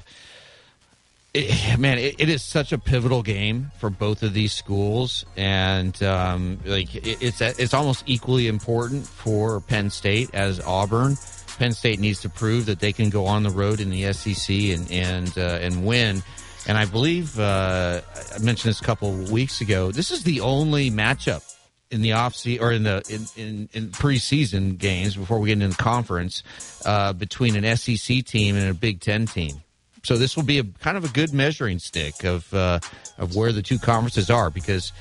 it, man, it, it is such a pivotal game for both of these schools, and um, like it, it's it's almost equally important for Penn State as Auburn. Penn State needs to prove that they can go on the road in the SEC and and uh, and win. And I believe uh, I mentioned this a couple weeks ago. This is the only matchup in the off season or in the in, in, in preseason games before we get into the conference uh, between an SEC team and a Big Ten team. So this will be a kind of a good measuring stick of uh, of where the two conferences are because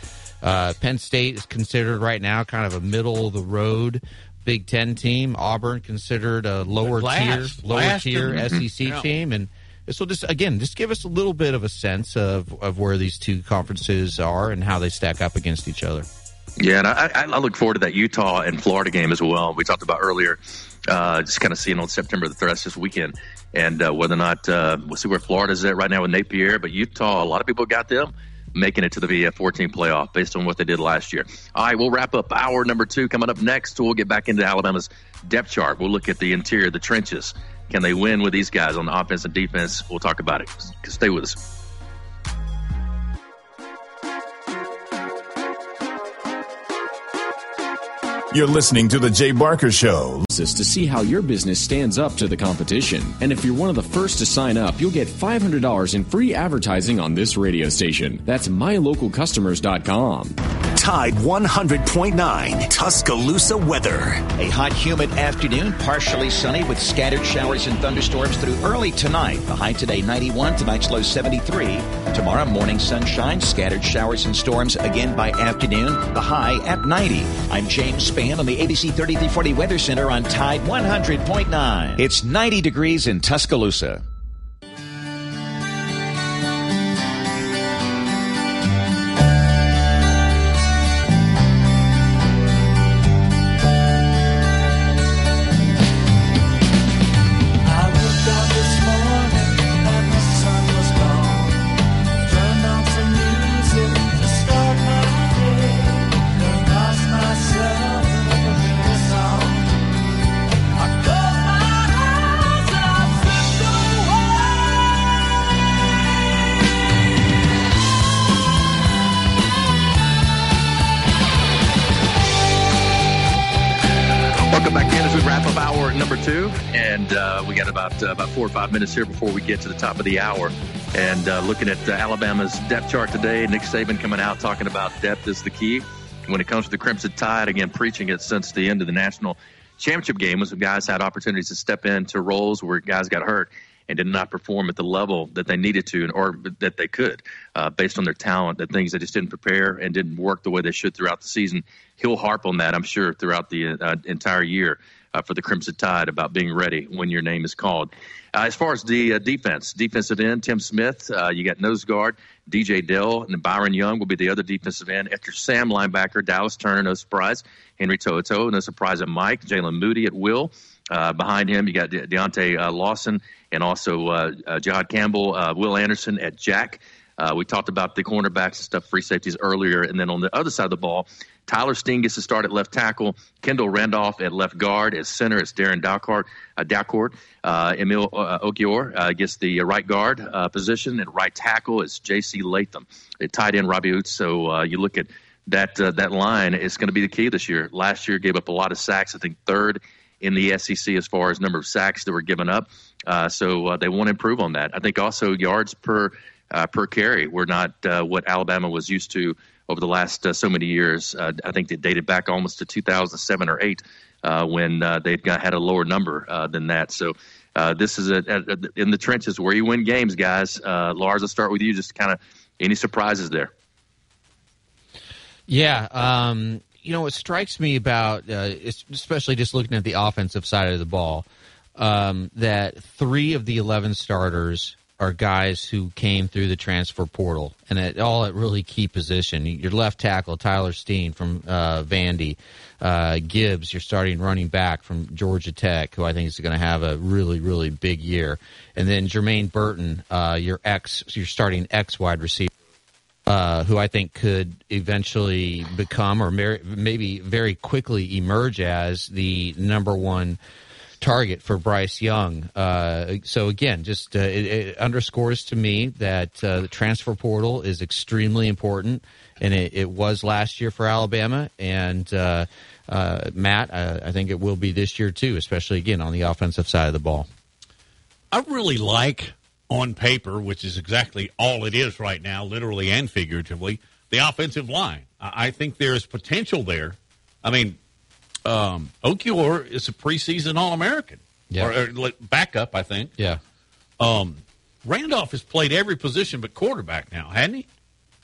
uh, Penn State is considered right now kind of a middle of the road Big Ten team. Auburn considered a lower Last. tier lower Last tier in- SEC Yeah. team, and this will just again just give us a little bit of a sense of of where these two conferences are and how they stack up against each other. Yeah, and I, I I look forward to that Utah and Florida game as well. We talked about earlier, uh, just kind of seeing on September the rest this weekend, and uh, whether or not uh, we'll see where Florida's at right now with Napier. But Utah, a lot of people got them making it to the VF 14 playoff based on what they did last year. All right, we'll wrap up hour number two coming up next. We'll get back into Alabama's depth chart. We'll look at the interior, the trenches. Can they win with these guys on the offense and defense? We'll talk about it. Stay with us. You're listening to The Jay Barker Show. to see how your business stands up to the competition. And if you're one of the first to sign up, you'll get $500 in free advertising on this radio station. That's mylocalcustomers.com. Tide 100.9 Tuscaloosa weather. A hot, humid afternoon, partially sunny with scattered showers and thunderstorms through early tonight. The high today 91, tonight's low 73. Tomorrow morning sunshine, scattered showers and storms again by afternoon. The high at 90. I'm James Spann on the ABC 3340 Weather Center on Tide 100.9. It's 90 degrees in Tuscaloosa. Uh, about four or five minutes here before we get to the top of the hour. And uh, looking at uh, Alabama's depth chart today, Nick Saban coming out talking about depth is the key when it comes to the Crimson Tide. Again, preaching it since the end of the national championship game, when some guys had opportunities to step into roles where guys got hurt and did not perform at the level that they needed to or that they could uh, based on their talent, the things they just didn't prepare and didn't work the way they should throughout the season. He'll harp on that, I'm sure, throughout the uh, entire year uh, for the Crimson Tide about being ready when your name is called. Uh, as far as the uh, defense, defensive end, Tim Smith, uh, you got nose guard, DJ Dale, and Byron Young will be the other defensive end. After Sam linebacker, Dallas Turner, no surprise. Henry To'oTo'o, no surprise at Mike. Jaylen Moody at will. Uh, behind him, you got De- Deontae uh, Lawson and also Jihaad Campbell, Will Anderson at Jack. Uh, we talked about the cornerbacks and stuff, free safeties earlier. And then on the other side of the ball, Tyler Steen gets to start at left tackle. Kendall Randolph at left guard. At center, it's Darren Dalcourt. Uh. Uh, Emil uh, uh, gets the right guard uh, position. At right tackle is J.C. Latham. At tight end, Robbie Ouzts. So uh, you look at that uh, that line is going to be the key this year. Last year gave up a lot of sacks. I think third in the SEC as far as number of sacks that were given up. So they want to improve on that. I think also yards per uh, per carry were not uh, what Alabama was used to over the last uh, so many years. Uh, I think they dated back almost to 2007 or eight uh, when got had a lower number than that. So. This is a, a, a, in the trenches where you win games, guys. Lars, I'll start with you. Just kind of any surprises there? Yeah, um, you know what strikes me about, uh, especially just looking at the offensive side of the ball, um, that three of the eleven starters are guys who came through the transfer portal, and at all at really key position. Your left tackle Tyler Steen from uh, Vandy, uh, Gibbs, your starting running back from Georgia Tech, who I think is going to have a really really big year, and then Jermaine Burton, uh, your ex, your starting ex wide receiver uh, who I think could eventually become or maybe very quickly emerge as the number one target for Bryce Young. Uh, so again, just uh, it, it underscores to me that uh, the transfer portal is extremely important, and it, it was last year for Alabama. And uh, uh, Matt, uh, I think it will be this year too, especially again on the offensive side of the ball. I really like on paper, which is exactly all it is right now, literally and figuratively, the offensive line. I I think there is potential there. I mean, um, Ekiyor is a preseason All American, Yeah. or, or like, backup, I think. Yeah. Um, Randolph has played every position but quarterback now, hadn't he?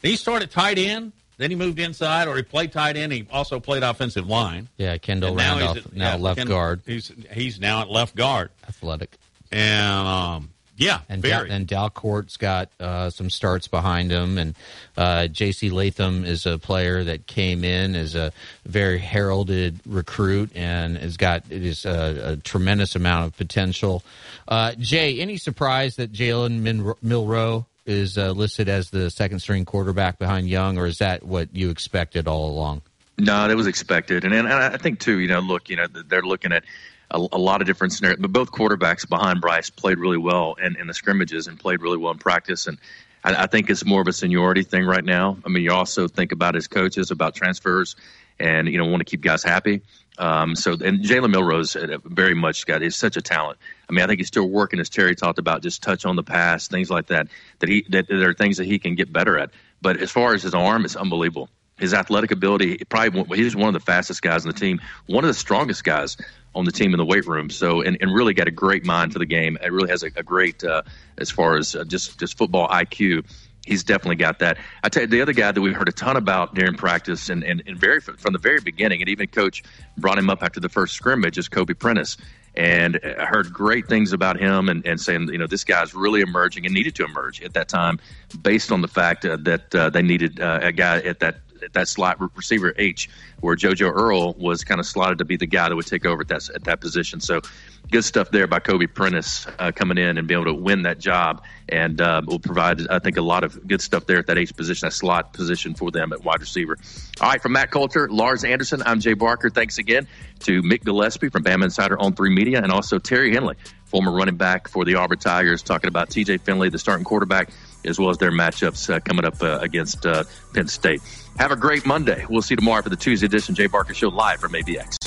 He started tight end, then he moved inside, or he played tight end. He also played offensive line. Yeah, Kendall And now Randolph at- now yeah, left Ken- guard, He's he's now at left guard, athletic. and um, yeah, And, Dal- very. and Dalcourt's got uh, some starts behind him, and uh, J.C. Latham is a player that came in as a very heralded recruit and has got it is a, a tremendous amount of potential. Uh, Jay, any surprise that Jalen Min- Milroe is uh, listed as the second string quarterback behind Young, or is that what you expected all along? No, that was expected, and, and I think too. You know, look, you know, they're looking at a, a lot of different scenarios, but both quarterbacks behind Bryce played really well in, in the scrimmages and played really well in practice, and I, I think it's more of a seniority thing right now. I mean, you also think about his coaches about transfers, and you know, want to keep guys happy. Um, so, and Jalen Milroe's uh, very much got is such a talent. I mean, I think he's still working, as Terry talked about, just touch on the pass, things like that. That he that there are things that he can get better at. But as far as his arm, it's unbelievable. His athletic ability, probably he's one of the fastest guys on the team, one of the strongest guys on the team in the weight room. So, and, and really got a great mind for the game. It really has a, a great, uh, as far as uh, just just football IQ. He's definitely got that. I tell you, the other guy that we've heard a ton about during practice, and, and, and very from the very beginning, and even coach brought him up after the first scrimmage, is Kobe Prentice. And I heard great things about him, and, and saying, you know, this guy's really emerging and needed to emerge at that time, based on the fact uh, that uh, they needed uh, a guy at that at that slot receiver H, where JoJo Earle was kind of slotted to be the guy that would take over at that at that position. So, good stuff there by Kobe Prentice uh, coming in and being able to win that job, and uh, will provide, I think, a lot of good stuff there at that H position, that slot position for them at wide receiver. All right, from Matt Coulter, Lars Anderson, I'm Jay Barker. Thanks again to Mick Gillespie from Bama Insider on Three Media, and also Terry Henley, former running back for the Auburn Tigers, talking about T.J. Finley, the starting quarterback, as well as their matchups uh, coming up uh, against uh, Penn State. Have a great Monday. We'll see you tomorrow for the Tuesday edition Jay Barker Show live from AVX.